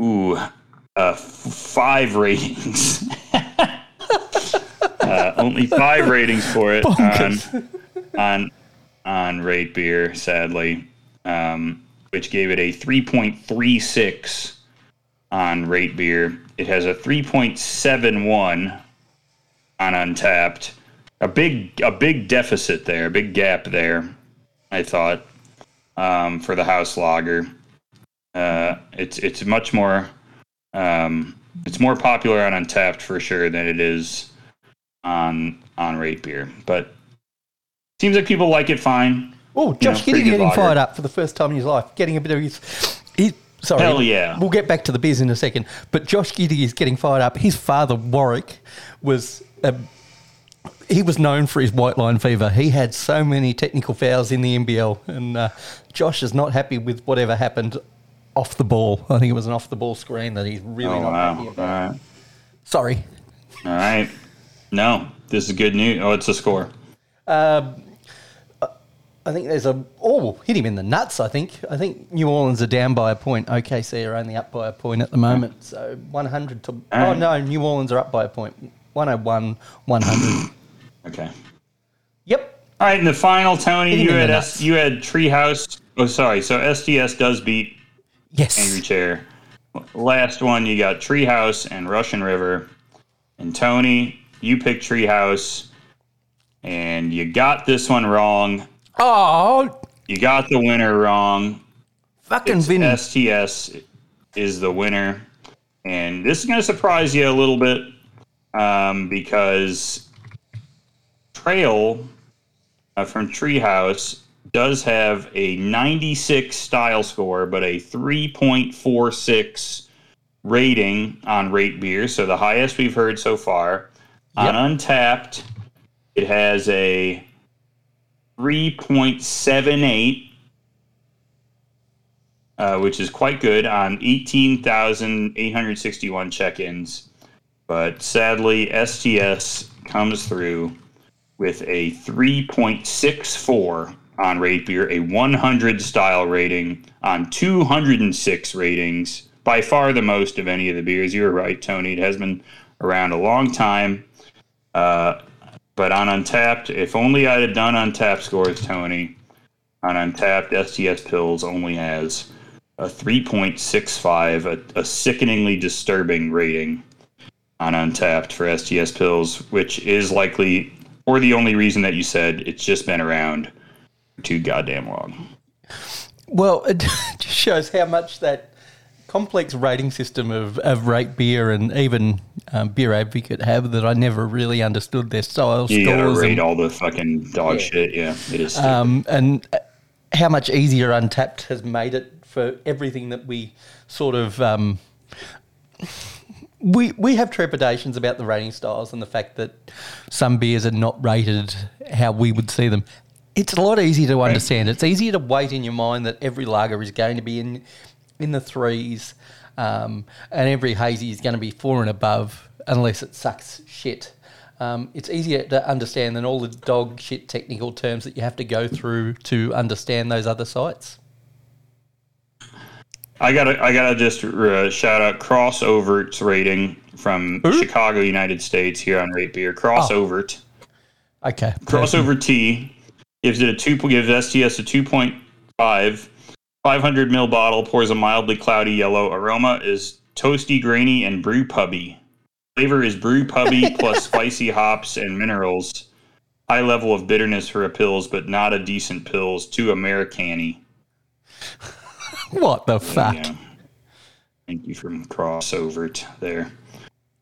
ooh uh, f- five ratings. uh, only five ratings for it on on on Rate Beer, sadly, um, which gave it a 3.36 on Rate Beer. It has a 3.71 on Untappd. A big a big deficit there, a big gap there. I thought um, for the House Lager. Uh, it's it's much more um, it's more popular on Untappd for sure than it is on on Rate Beer, but seems like people like it fine. oh, You Josh know, Giddey getting fired up for the first time in his life, getting a bit of his. He, sorry, Hell yeah. We'll get back to the beers in a second, but Josh Giddey is getting fired up. His father Warwick was. A, he was known for his white line fever. He had so many technical fouls in the NBL, and uh, Josh is not happy with whatever happened off the ball. I think it was an off the ball screen that he's really Oh not wow! happy about. right, Sorry. all right. No, this is good news. Oh, it's a score. I think there's a oh hit him in the nuts. I think I think New Orleans are down by a point. OKC are only up by a point at the moment. So 100 to oh right. no, New Orleans are up by a point. 101, 100. Okay. yep. All right, and the final, Tony, Hitting you had nuts. S, you had Treehouse. Oh, sorry. So STS does beat Yes. Angry Chair. Last one, you got Treehouse and Russian River. And Tony, you picked Treehouse, and you got this one wrong. Oh, You got the winner wrong. fucking It's Vin. STS is the winner, and this is going to surprise you a little bit um, because Trail uh, from Treehouse does have a 96 style score, but a 3.46 rating on Rate Beer, so the highest we've heard so far. On Untappd, it has a 3.78 uh, which is quite good on 18,861 check ins. But sadly, STS comes through with a 3.64 on Rate Beer, a 100 style rating on 206 ratings. By far the most of any of the beers. You were right, Tony. It has been around a long time. Uh, but on Untappd, if only I'd have done Untappd scores, Tony, on Untappd, STS Pils only has a 3.65, a, a sickeningly disturbing rating on Untappd for STS Pils, which is likely, or the only reason that you said it's just been around too goddamn long. Well, it just shows how much that complex rating system of, of rate beer and even um, beer advocate have that I never really understood their style You gotta rate and, all the fucking dog shit. Yeah, it is. um, and how much easier Untappd has made it for everything that we sort of um, we we have trepidations about the rating styles and the fact that some beers are not rated how we would see them. It's a lot easier to understand. It's easier to weight in your mind that every lager is going to be in in the threes, um, and every hazy is going to be four and above, unless it sucks shit. Um, it's easier to understand than all the dog shit technical terms that you have to go through to understand those other sites. I gotta, I gotta just uh, shout out Crossovert's rating from Chicago, United States, here on Rate Beer. Crossovert. Okay. Crossover T gives it a two gives STS a two point five. 500 ml bottle pours a mildly cloudy yellow. Aroma is toasty, grainy, and brew pubby. Flavor is brew pubby plus spicy hops and minerals. High level of bitterness for a pils, but not a decent pils. Too Americani. What the fuck? Yeah. Thank you from Crossovert there.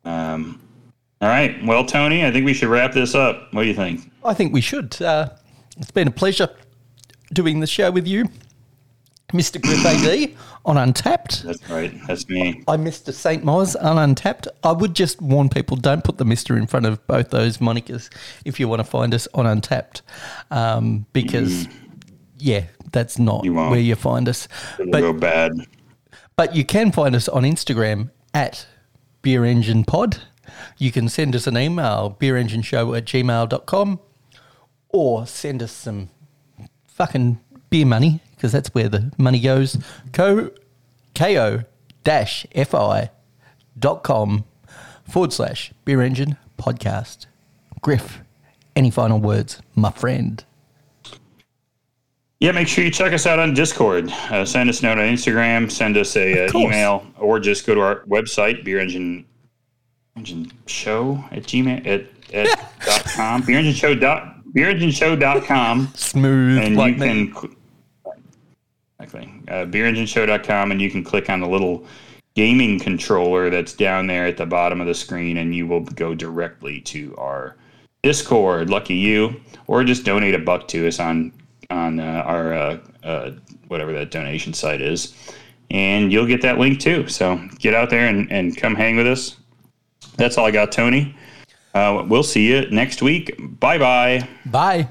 Um, all right. Well, Tony, I think we should wrap this up. What do you think? I think we should. Uh, it's been a pleasure doing the show with you, Mr. Griff AD on Untappd. That's right. That's me. I'm Mr. St. Moz on Untappd. I would just warn people don't put the Mr. in front of both those monikers if you want to find us on Untappd, um, because, yeah, that's not You where you find us. It'll But go bad. But you can find us on Instagram at Beer Engine Pod. You can send us an email, beerengineshow at gmail.com, or send us some fucking beer money, because that's where the money goes. Co, ko dash fi dot com forward slash beer engine podcast. Griff, any final words, my friend? Yeah, make sure you check us out on Discord. Uh, send us a note on Instagram. Send us a uh, email, or just go to our website, Beer Engine Engine Show at gmail at, at dot com. Beer Engine Show dot Beer Engine Show dot com, Smooth and like you can exactly uh, beerengineshow.com, and you can click on the little gaming controller that's down there at the bottom of the screen, and you will go directly to our Discord. Lucky you, or just donate a buck to us on on uh, our uh, uh, whatever that donation site is, and you'll get that link too. So get out there and, and come hang with us. That's all I got, Tony. Uh, we'll see you next week. Bye bye. Bye.